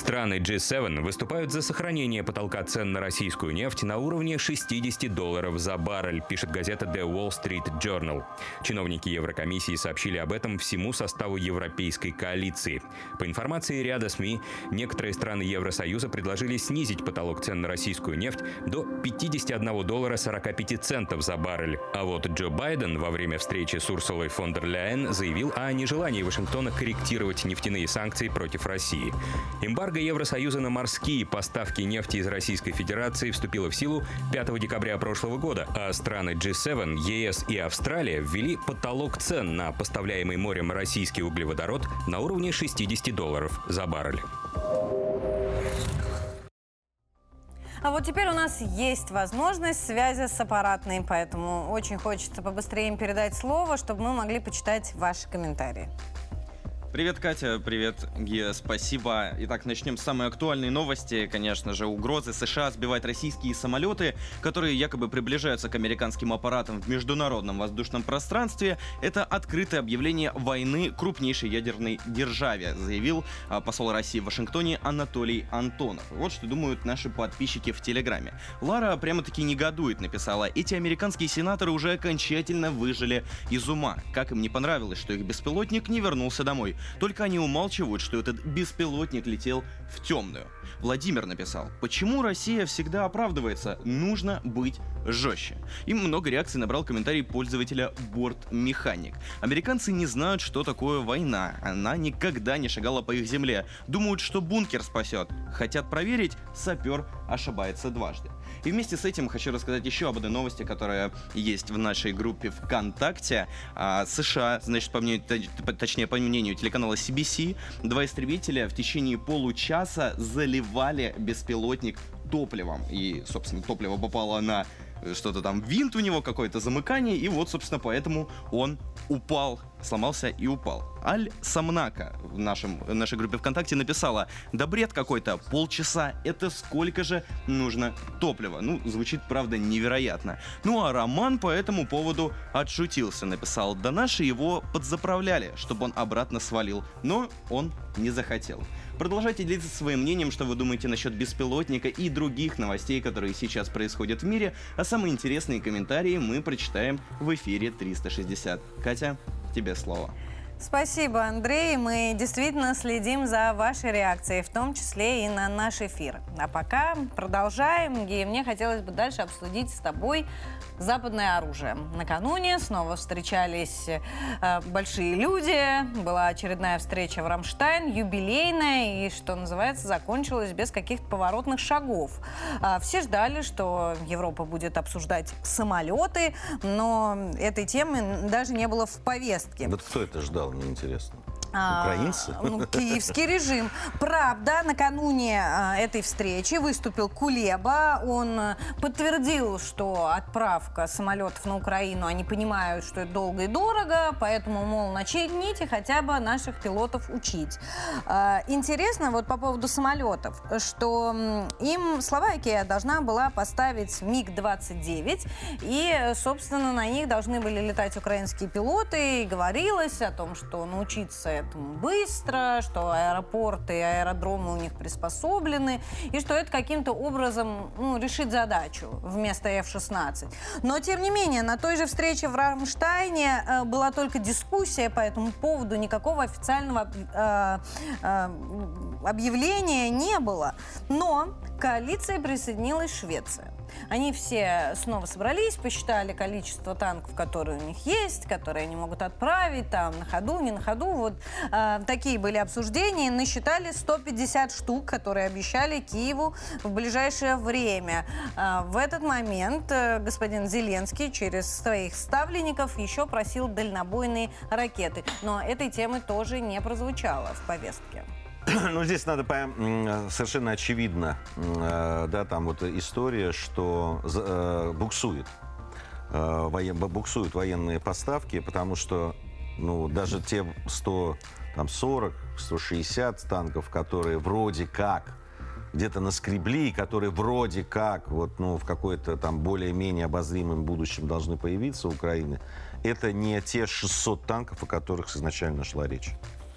Страны G7 выступают за сохранение потолка цен на российскую нефть на уровне 60 долларов за баррель, пишет газета The Wall Street Journal. Чиновники Еврокомиссии сообщили об этом всему составу Европейской коалиции. По информации ряда СМИ, некоторые страны Евросоюза предложили снизить потолок цен на российскую нефть до 51 доллара 45 центов за баррель. А вот Джо Байден во время встречи с Урсулой фон дер Ляйен заявил о нежелании Вашингтона корректировать нефтяные санкции против России. Эмбарго Евросоюза на морские поставки нефти из Российской Федерации вступило в силу 5 декабря прошлого года, а страны G7, ЕС и Австралия ввели потолок цен на поставляемый морем российский углеводород на уровне 60 долларов за баррель. А вот теперь у нас есть возможность связи с аппаратной, поэтому очень хочется побыстрее им передать слово, чтобы мы могли почитать ваши комментарии. Привет, Катя, привет, Гия, спасибо. Итак, начнем с самой актуальной новости. Конечно же, угрозы США сбивать российские самолеты, которые якобы приближаются к американским аппаратам в международном воздушном пространстве. Это открытое объявление войны крупнейшей ядерной державе, заявил а, посол России в Вашингтоне Анатолий Антонов. Вот что думают наши подписчики в Телеграме. Лара прямо-таки негодует, написала. Эти американские сенаторы уже окончательно выжили из ума. Как им не понравилось, что их беспилотник не вернулся домой. Только они умалчивают, что этот беспилотник летел в темную. Владимир написал, почему Россия всегда оправдывается, нужно быть жестче. И много реакций набрал комментарий пользователя Бортмеханик. Американцы не знают, что такое война. Она никогда не шагала по их земле. Думают, что бункер спасет. Хотят проверить, сапер ошибается дважды. И вместе с этим хочу рассказать еще об одной новости, которая есть в нашей группе ВКонтакте. А, США, значит, по мнению, точнее, по мнению телеканала CBC, два истребителя в течение получаса заливали беспилотник топливом. И, собственно, топливо попало на что-то там, винт у него какое-то замыкание, и вот, собственно, поэтому он упал, сломался и упал. Аль Самнака в нашем, в нашей группе ВКонтакте написала, да бред какой-то, полчаса, это сколько же нужно топлива? Ну, звучит, правда, невероятно. Ну, а Роман по этому поводу отшутился, написал, да наши его подзаправляли, чтобы он обратно свалил, но он не захотел. Продолжайте делиться своим мнением, что вы думаете насчет беспилотника и других новостей, которые сейчас происходят в мире, а самые интересные комментарии мы прочитаем в эфире 360. Катя, тебе слово. Спасибо, Андрей. Мы действительно следим за вашей реакцией, в том числе и на наш эфир. А пока продолжаем. И мне хотелось бы дальше обсудить с тобой западное оружие. Накануне снова встречались э, большие люди. Была очередная встреча в Рамштайн, юбилейная, и, что называется, закончилась без каких-то поворотных шагов. Э, все ждали, что Европа будет обсуждать самолеты, но этой темы даже не было в повестке. Вот кто это ждал, мне интересно. А, Украинцы? ну, киевский режим. Правда, накануне а, этой встречи выступил Кулеба. Он а, подтвердил, что отправка самолетов на Украину, они понимают, что это долго и дорого, поэтому, мол, начните хотя бы наших пилотов учить. А, интересно вот по поводу самолетов, что им Словакия должна была поставить МиГ-29, и, собственно, на них должны были летать украинские пилоты, и говорилось о том, что научиться этому быстро, что аэропорты и аэродромы у них приспособлены, и что это каким-то образом ну, решит задачу вместо F-16. Но, тем не менее, на той же встрече в Рамштайне э, была только дискуссия по этому поводу, никакого официального э, э, объявления не было. Но к коалиции присоединилась Швеция. Они все снова собрались, посчитали количество танков, которые у них есть, которые они могут отправить, там, на ходу, не на ходу. Вот э, такие были обсуждения. Насчитали 150 штук, которые обещали Киеву в ближайшее время. Э, в этот момент э, господин Зеленский через своих ставленников еще просил дальнобойные ракеты. Но этой темы тоже не прозвучало в повестке. Ну, здесь надо пон- совершенно очевидно, э, да, там вот история, что э, буксует, э, воен- буксуют военные поставки, потому что, ну, даже те 140, 160 танков, которые вроде как где-то наскребли, которые вроде как вот, ну, в какой-то там более-менее обозримом будущем должны появиться в Украине, это не те 600 танков, о которых изначально шла речь.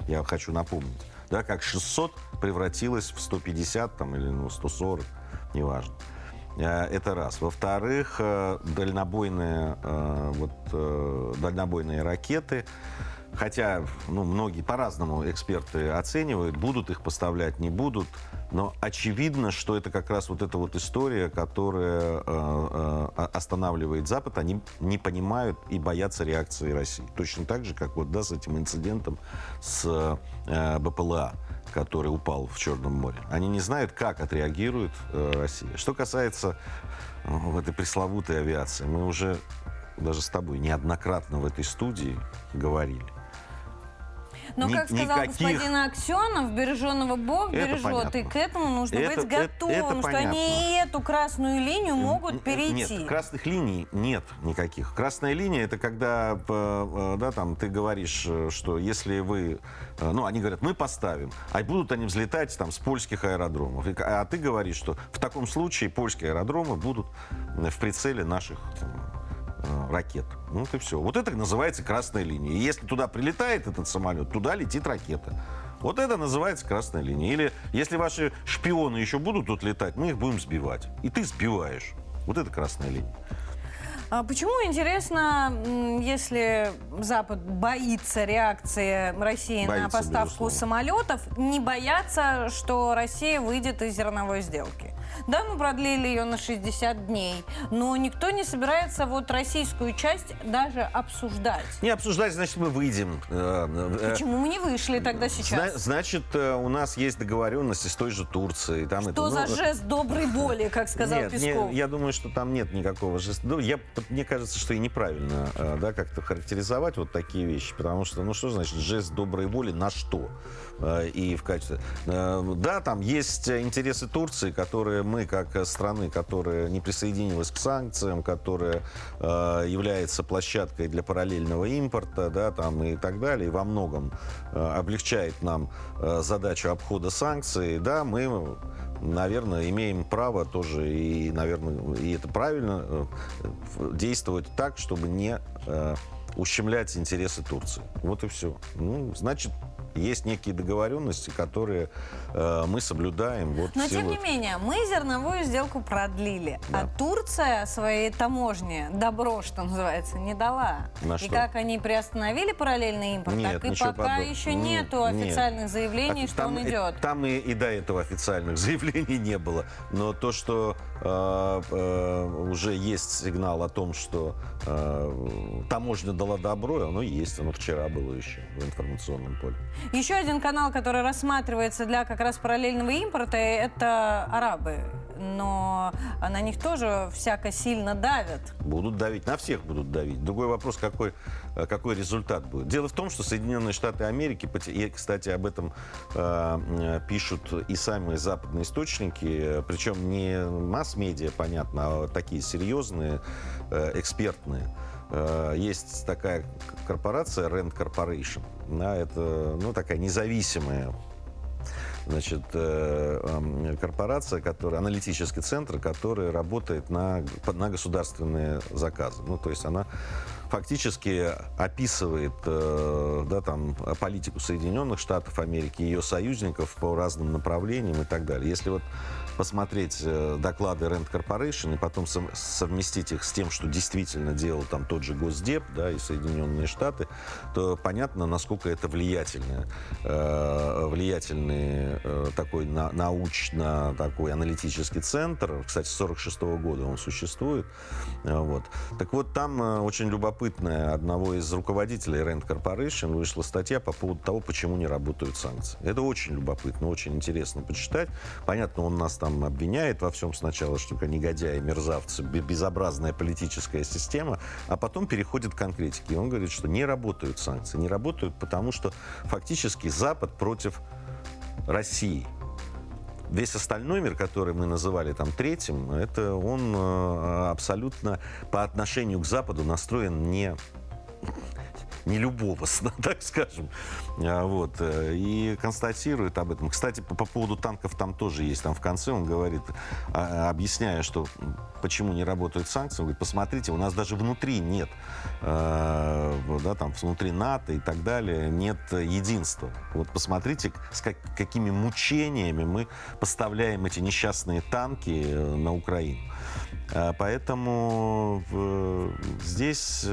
Я хочу напомнить. Да, как 600 превратилось в 150 там, или ну, 140, неважно. Э, Это раз. Во-вторых, э, дальнобойные, э, вот, дальнобойные ракеты, хотя ну, многие по-разному эксперты оценивают, будут их поставлять, не будут, но очевидно, что это как раз вот эта вот история, которая э, э, останавливает Запад. Они не понимают и боятся реакции России. Точно так же, как вот да, с этим инцидентом с э, БПЛА который упал в Черном море. Они не знают, как отреагирует э, Россия. Что касается э, этой пресловутой авиации, мы уже даже с тобой неоднократно в этой студии говорили. Но, Ни- как сказал никаких- господин Аксенов, береженного Бог Это бережет, понятно. и к этому нужно Это- быть это- готовым, это что понятно. они и эту красную линию могут Н- перейти. Нет, красных линий нет никаких. Красная линия это когда, э, э, да, там ты говоришь, э, что если вы, э, ну, они говорят, мы поставим, а будут они взлетать там с польских аэродромов. А ты говоришь, что в таком случае польские аэродромы будут э, в прицеле наших э, ракет. Ну, вот и все. Вот это называется красная линия. И если туда прилетает этот самолет, туда летит ракета. Вот это называется красная линия. Или если ваши шпионы еще будут тут летать, мы их будем сбивать. И ты сбиваешь. Вот это красная линия. А почему, интересно, если Запад боится реакции России на Боится, поставку безусловно. самолетов, не боятся, что Россия выйдет из зерновой сделки? Да, мы продлили ее на 60 дней, но никто не собирается вот российскую часть даже обсуждать. Не обсуждать, значит, мы выйдем. Э, э, Почему мы не вышли тогда зна- сейчас? Значит, э, у нас есть договоренности с той же Турцией. Там Что это, за ну, жест доброй воли, как сказал Нет, не- Песков? я думаю, что там нет никакого жеста. Ну, я, мне кажется, что и неправильно э, да, как-то характеризовать вот такие вещи, потому что, ну что значит жест доброй воли на что? Э, И в качестве... э, Да, там есть интересы Турции, которые мы, как страны, которая не присоединилась к санкциям, которая является площадкой для параллельного импорта, да, там и так далее, и во многом облегчает нам задачу обхода санкций, да, мы наверное, имеем право тоже и, наверное, и это правильно э, действовать так, чтобы не э, ущемлять интересы Турции. Вот и все. Ну, значит, Есть некие договоренности, которые э, мы соблюдаем. Вот Но тем не менее, мы зерновую сделку продлили, а Турция своей таможне добро, что называется, не дала. На И что? как они приостановили параллельный импорт, Нет, так и пока подобного. еще Нет, нету нет. официальных заявлений, А что там он и- идет. Там и, и до этого официальных заявлений не было. Но то, что э, э, уже есть сигнал о том, что э, таможня дала добро, оно есть. Оно вчера было еще в информационном поле. Еще один канал, который рассматривается для как раз параллельного импорта, это арабы. Но на них тоже всяко сильно давят. Будут давить, на всех будут давить. Другой вопрос, какой, э, какой результат будет. Дело в том, что Соединенные Штаты Америки, и, кстати, об этом э, э, пишут и самые западные источники, э, причем не масс-медиа, понятно, а такие серьезные, э, экспертные. Э, Есть такая корпорация Rand Corporation. Да, это ну, такая независимая значит, э, эм, корпорация, которая, аналитический центр, который работает на, на государственные заказы. Ну, то есть она фактически описывает э, да, там, политику Соединенных Штатов Америки, ее союзников по разным направлениям и так далее. Если вот посмотреть э, доклады Rand Corporation и потом совместить их с тем, что действительно делал там тот же Госдеп да, и Соединенные Штаты, то понятно, насколько это влиятельное, э, влиятельный э, такой на- научно такой аналитический центр. Кстати, с 46 года он существует. Вот. Так вот, там очень любопытная одного из руководителей Rand Corporation вышла статья по поводу того, почему не работают санкции. Это очень любопытно, очень интересно почитать. Понятно, он нас там обвиняет во всем сначала, что как негодяи, мерзавцы, бе- безобразная политическая система, а потом переходит к конкретике. И он говорит, что не работают санкции. Не работают, потому что фактически Запад против России. Весь остальной мир, который мы называли там третьим, это он э, абсолютно по отношению к Западу настроен не не любовно, так скажем. А, Вот. э, И констатирует об этом. Кстати, по, по поводу танков там тоже есть. Там в конце он говорит, а, объясняя, что почему не работают санкции, он говорит, посмотрите, у нас даже внутри нет, э, да, там внутри НАТО и так далее, нет единства. Вот посмотрите, с как- какими мучениями мы поставляем эти несчастные танки э, на Украину. А, Поэтому здесь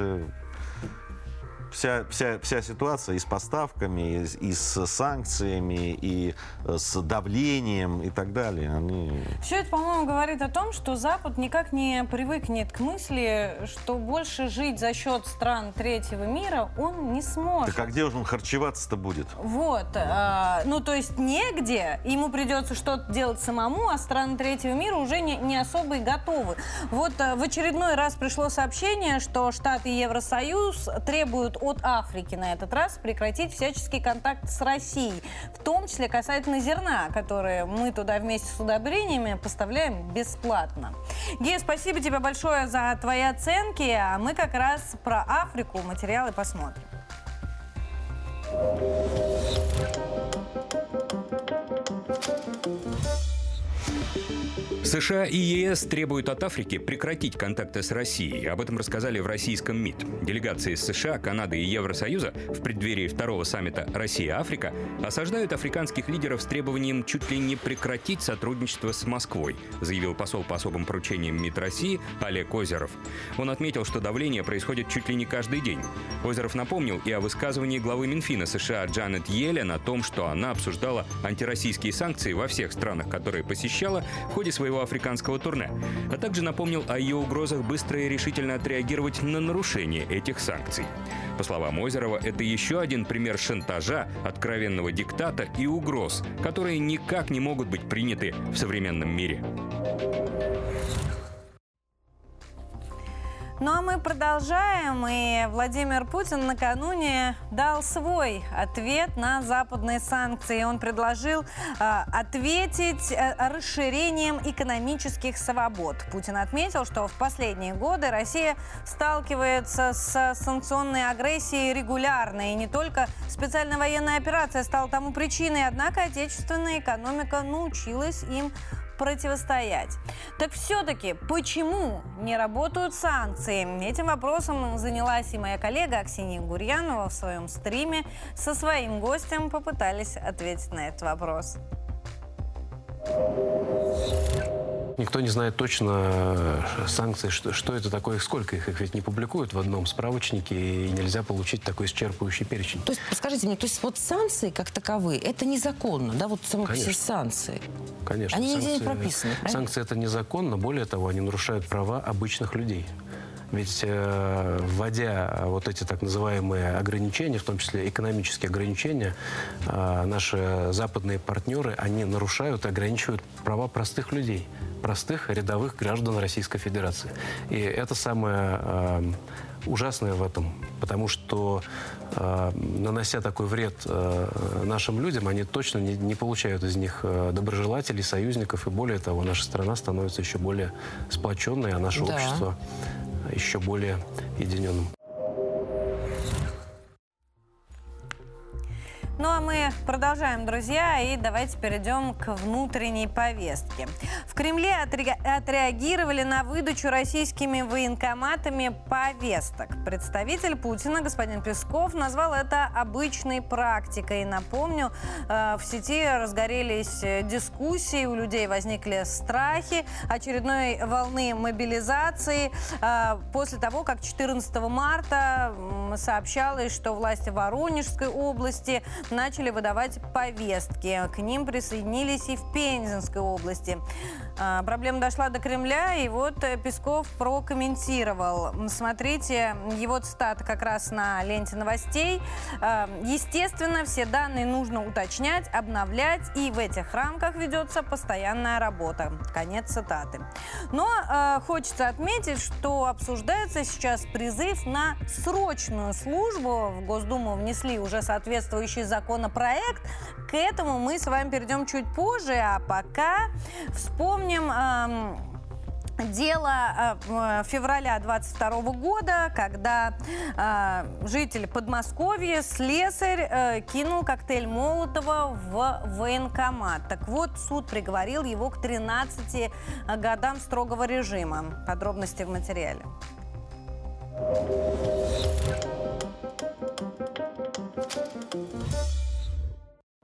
вся, вся, вся ситуация и с поставками, и, и с санкциями, и э, с давлением и так далее, они... Все это, по-моему, говорит о том, что Запад никак не привыкнет к мысли, что больше жить за счет стран третьего мира он не сможет. Так а где же он харчеваться-то будет? Вот, а, ну то есть негде, ему придется что-то делать самому, а страны третьего мира уже не, не особо и готовы. Вот а, в очередной раз пришло сообщение, что Штаты и Евросоюз требуют от Африки на этот раз прекратить всяческий контакт с Россией, в том числе касательно зерна, которое мы туда вместе с удобрениями поставляем бесплатно. Гея, спасибо тебе большое за твои оценки, а мы как раз про Африку материалы посмотрим. США и ЕС требуют от Африки прекратить контакты с Россией. Об этом рассказали в российском МИД. Делегации из США, Канады и Евросоюза в преддверии второго саммита «Россия-Африка» осаждают африканских лидеров с требованием чуть ли не прекратить сотрудничество с Москвой, заявил посол по особым поручениям МИД России Олег Озеров. Он отметил, что давление происходит чуть ли не каждый день. Озеров напомнил и о высказывании главы Минфина США Джанет Йеллен о том, что она обсуждала антироссийские санкции во всех странах, которые посещала в ходе своего африканского турне, а также напомнил о ее угрозах быстро и решительно отреагировать на нарушение этих санкций. По словам Озерова, это еще один пример шантажа, откровенного диктата и угроз, которые никак не могут быть приняты в современном мире. Ну а мы продолжаем, и Владимир Путин накануне дал свой ответ на западные санкции. Он предложил э, ответить э, расширением экономических свобод. Путин отметил, что в последние годы Россия сталкивается с санкционной агрессией регулярно, и не только специальная военная операция стала тому причиной, однако отечественная экономика научилась им противостоять. Так все-таки почему не работают санкции? Этим вопросом занялась и моя коллега Аксинья Гурьянова в своем стриме. Со своим гостем попытались ответить на этот вопрос. Никто не знает точно э, санкции, что, что это такое, сколько их. Их ведь не публикуют в одном справочнике, и нельзя получить такой исчерпывающий перечень. То есть, скажите мне, то есть вот санкции как таковые, это незаконно, да, вот само Конечно. все санкции? Конечно. Они нигде не санкции- прописаны, правильно? Санкции это незаконно, более того, они нарушают права обычных людей. Ведь э, вводя вот эти так называемые ограничения, в том числе экономические ограничения, э, наши западные партнеры, они нарушают и ограничивают права простых людей, простых рядовых граждан Российской Федерации. И это самое э, ужасное в этом, потому что нанося такой вред э, нашим людям, они точно не, не получают из них э, доброжелателей, союзников, и более того, наша страна становится еще более сплоченной, а наше Да. общество еще более единенным. Ну а мы продолжаем, друзья, и давайте перейдем к внутренней повестке. В Кремле отре- отреагировали на выдачу российскими военкоматами повесток. Представитель Путина, господин Песков, назвал это обычной практикой. Напомню, э, в сети разгорелись э, дискуссии, у людей возникли страхи очередной волны мобилизации э, после того, как 14 марта сообщалось, что власти Воронежской области начали выдавать повестки. К ним присоединились и в Пензенской области. А, Проблема дошла до Кремля, и вот э, Песков прокомментировал. Смотрите, его цитата как раз на ленте новостей. А, Естественно, все данные нужно уточнять, обновлять, и в этих рамках ведется постоянная работа. Конец цитаты. Но э, хочется отметить, что обсуждается сейчас призыв на срочную службу. В Госдуму внесли уже соответствующий законопроект. К этому мы с вами перейдем чуть позже, а пока вспомним... эм, Дело э, февраля 22 года, когда э, житель Подмосковья, слесарь, э, кинул коктейль Молотова в военкомат. Так вот, суд приговорил его к 13 годам строгого режима. Подробности в материале.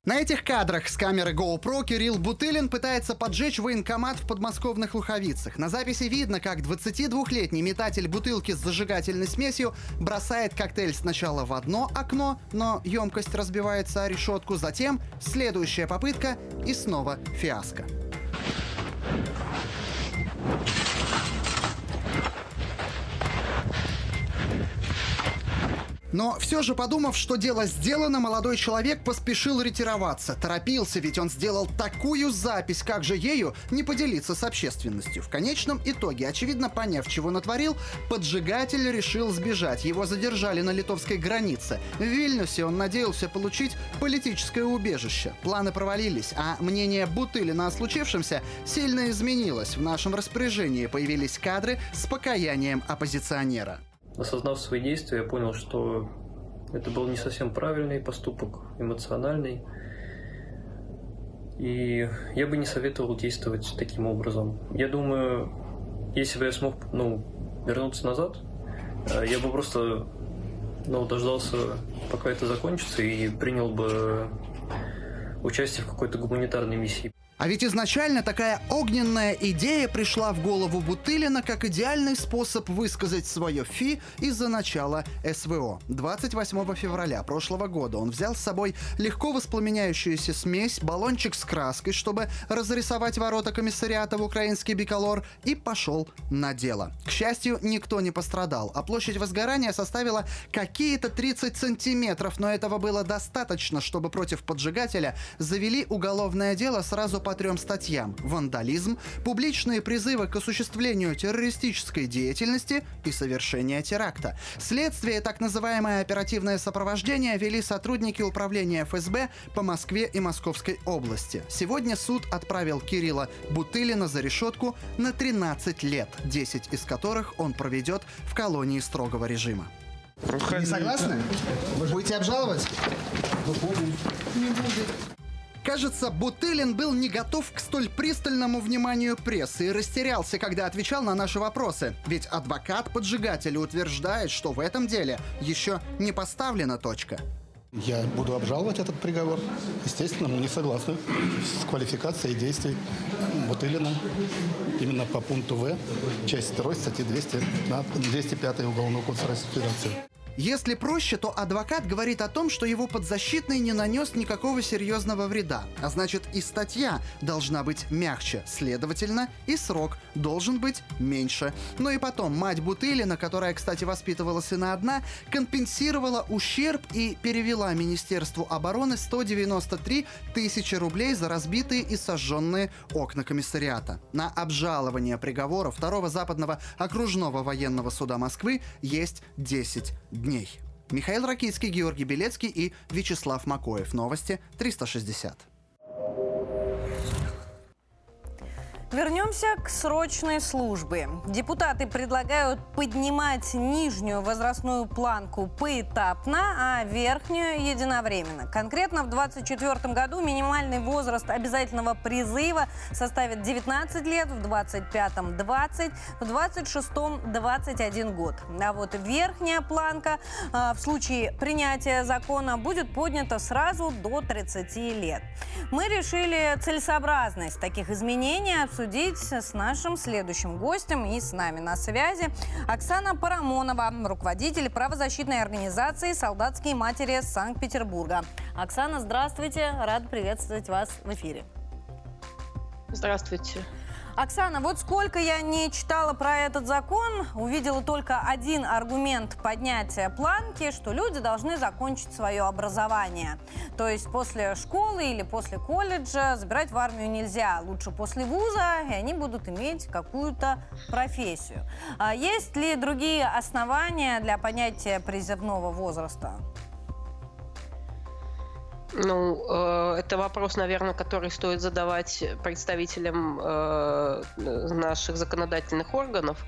На этих кадрах с камеры GoPro Кирилл Бутылин пытается поджечь военкомат в подмосковных Луховицах. На записи видно, как 22-летний метатель бутылки с зажигательной смесью бросает коктейль сначала в одно окно, но емкость разбивается о решетку, затем следующая попытка и снова фиаско. Но все же, подумав, что дело сделано, молодой человек поспешил ретироваться. Торопился, ведь он сделал такую запись, как же ею не поделиться с общественностью. В конечном итоге, очевидно поняв, чего натворил, поджигатель решил сбежать. Его задержали на литовской границе. В Вильнюсе он надеялся получить политическое убежище. Планы провалились, а мнение Бутылина о случившемся сильно изменилось. В нашем распоряжении появились кадры с покаянием оппозиционера. Осознав свои действия, я понял, что это был не совсем правильный поступок, эмоциональный. И я бы не советовал действовать таким образом. Я думаю, если бы я смог ну, вернуться назад, э, я бы просто ну, дождался, пока это закончится, и принял бы участие в какой-то гуманитарной миссии. А ведь изначально такая огненная идея пришла в голову Бутылина как идеальный способ высказать свое фи из-за начала СВО. 28 февраля прошлого года он взял с собой легко воспламеняющуюся смесь, баллончик с краской, чтобы разрисовать ворота комиссариата в украинский биколор, и пошел на дело. К счастью, никто не пострадал, а площадь возгорания составила какие-то 30 сантиметров, но этого было достаточно, чтобы против поджигателя завели уголовное дело сразу по трем статьям. Вандализм, публичные призывы к осуществлению террористической деятельности и совершение теракта. Следствие, так называемое оперативное сопровождение, вели сотрудники управления ФСБ по Москве и Московской области. Сегодня суд отправил Кирилла Бутылина за решетку на 13 лет, 10 из которых он проведет в колонии строгого режима. Не согласны? Вы будете обжаловать? Не будет. Кажется, Бутылин был не готов к столь пристальному вниманию прессы и растерялся, когда отвечал на наши вопросы. Ведь адвокат поджигателя утверждает, что в этом деле еще не поставлена точка. Я буду обжаловать этот приговор. Естественно, мы не согласны с квалификацией действий Бутылина именно по пункту В, часть 2 статьи 200, 205 Уголовного кодекса Российской Федерации. Если проще, то адвокат говорит о том, что его подзащитный не нанес никакого серьезного вреда. А значит, и статья должна быть мягче, следовательно, и срок должен быть меньше. Но и потом, мать Бутылина, которая, кстати, воспитывала сына одна, компенсировала ущерб и перевела Министерству обороны 193 тысячи рублей за разбитые и сожженные окна комиссариата. На обжалование приговора второго западного окружного военного суда Москвы есть 10 дней. Михаил Ракицкий, Георгий Белецкий и Вячеслав Макоев. Новости 360. Вернемся к срочной службе. Депутаты предлагают поднимать нижнюю возрастную планку поэтапно, а верхнюю единовременно. Конкретно в 2024 году минимальный возраст обязательного призыва составит 19 лет, в 2025 – 20, в 2026 – 21 год. А вот верхняя планка а, в случае принятия закона будет поднята сразу до 30 лет. Мы решили целесообразность таких изменений обсудить обсудить с нашим следующим гостем и с нами на связи Оксана Парамонова, руководитель правозащитной организации «Солдатские матери» Санкт-Петербурга. Оксана, здравствуйте, рад приветствовать вас в эфире. Здравствуйте. Оксана, вот сколько я не читала про этот закон, увидела только один аргумент поднятия планки, что люди должны закончить свое образование. То есть после школы или после колледжа забирать в армию нельзя. Лучше после вуза, и они будут иметь какую-то профессию. А есть ли другие основания для поднятия призывного возраста? Ну, э, это вопрос, наверное, который стоит задавать представителям э, наших законодательных органов,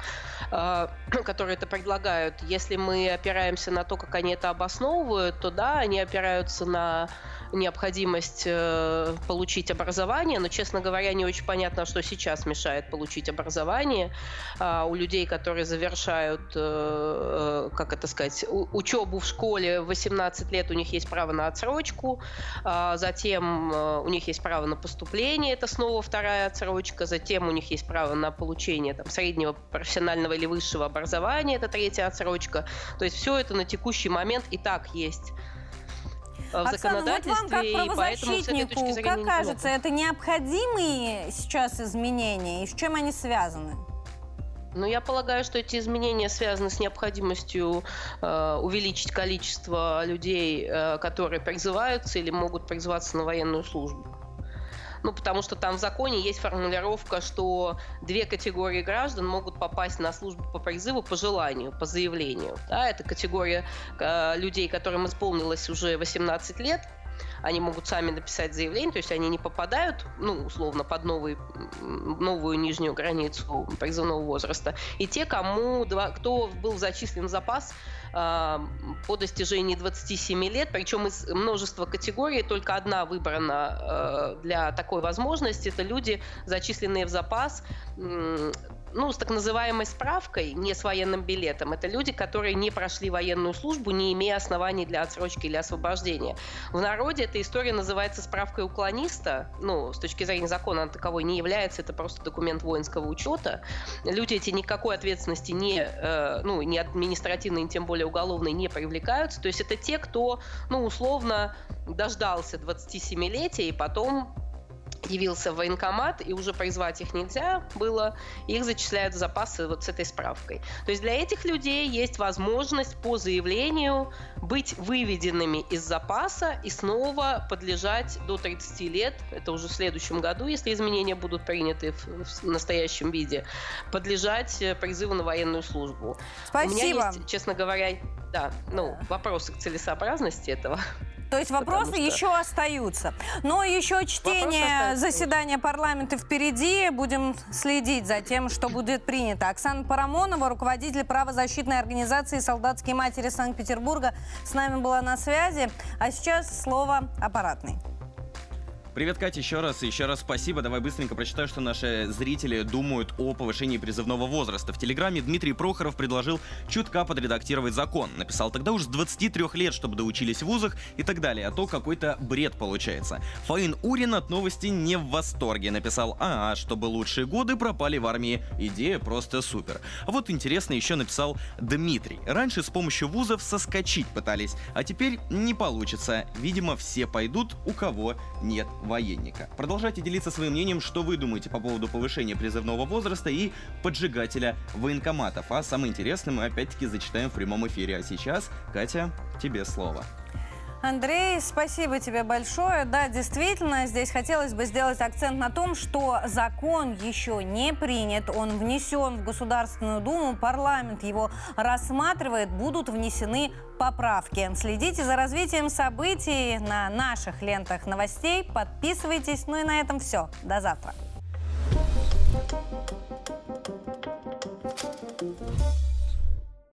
э, которые это предлагают. Если мы опираемся на то, как они это обосновывают, то да, они опираются на необходимость э, получить образование, но, честно говоря, не очень понятно, что сейчас мешает получить образование. А у людей, которые завершают, э, э, как это сказать, учебу в школе в 18 лет, у них есть право на отсрочку, затем у них есть право на поступление, это снова вторая отсрочка, затем у них есть право на получение там, среднего профессионального или высшего образования, это третья отсрочка. То есть все это на текущий момент и так есть в Оксана, законодательстве. Вот вам, как правозащитнику, как кажется, это необходимые сейчас изменения и с чем они связаны? Ну, я полагаю, что эти изменения связаны с необходимостью э, увеличить количество людей, э, которые призываются или могут призываться на военную службу. Ну, потому что там в законе есть формулировка, что две категории граждан могут попасть на службу по призыву по желанию, по заявлению. Да, это категория э, людей, которым исполнилось уже 18 лет, они могут сами написать заявление, то есть они не попадают, ну, условно, под новый, новую нижнюю границу призывного возраста. И те, кому, кто был зачислен в запас а, по достижении 27 лет, причем из множества категорий только одна выбрана э, для такой возможности. Это люди, зачисленные в запас ну, с так называемой справкой, не с военным билетом, это люди, которые не прошли военную службу, не имея оснований для отсрочки или освобождения. В народе эта история называется справкой уклониста. Ну, с точки зрения закона она таковой не является, это просто документ воинского учета. Люди эти никакой ответственности не, э, ну, не административной, ни тем более уголовной не привлекаются. То есть это те, кто, ну, условно дождался 27-летия и потом явился в военкомат, и уже призвать их нельзя было, их зачисляют в запасы вот с этой справкой. То есть для этих людей есть возможность по заявлению быть выведенными из запаса и снова подлежать до 30 лет, это уже в следующем году, если изменения будут приняты в, настоящем виде, подлежать э, призыву на военную службу. Спасибо. У меня есть, честно говоря, да, ну, вопросы к целесообразности этого. То есть вопросы что... еще остаются. Но еще чтение заседания парламента впереди. Будем следить за тем, что будет принято. Оксана Парамонова, руководитель правозащитной организации «Солдатские матери Санкт-Петербурга», с нами была на связи. А сейчас слово аппаратный. Привет, Катя, еще раз, еще раз спасибо. Давай быстренько прочитаю, что наши зрители думают о повышении призывного возраста. В Телеграме Дмитрий Прохоров предложил чутка подредактировать закон. Написал тогда уж с 23 лет, чтобы доучились в вузах и так далее. А то какой-то бред получается. Фаин Урин от новости не в восторге. Написал, а, чтобы лучшие годы пропали в армии. Идея просто супер. А вот интересно еще написал Дмитрий. Раньше с помощью вузов соскочить пытались, а теперь не получится. Видимо, все пойдут, у кого нет военника. Продолжайте делиться своим мнением, что вы думаете по поводу повышения призывного возраста и поджигателя военкоматов. А самое интересное мы опять-таки зачитаем в прямом эфире. А сейчас, Катя, тебе слово. Андрей, спасибо тебе большое. Да, действительно, здесь хотелось бы сделать акцент на том, что закон еще не принят, он внесен в Государственную Думу, парламент его рассматривает, будут внесены поправки. Следите за развитием событий на наших лентах новостей, подписывайтесь. Ну и на этом все. До завтра.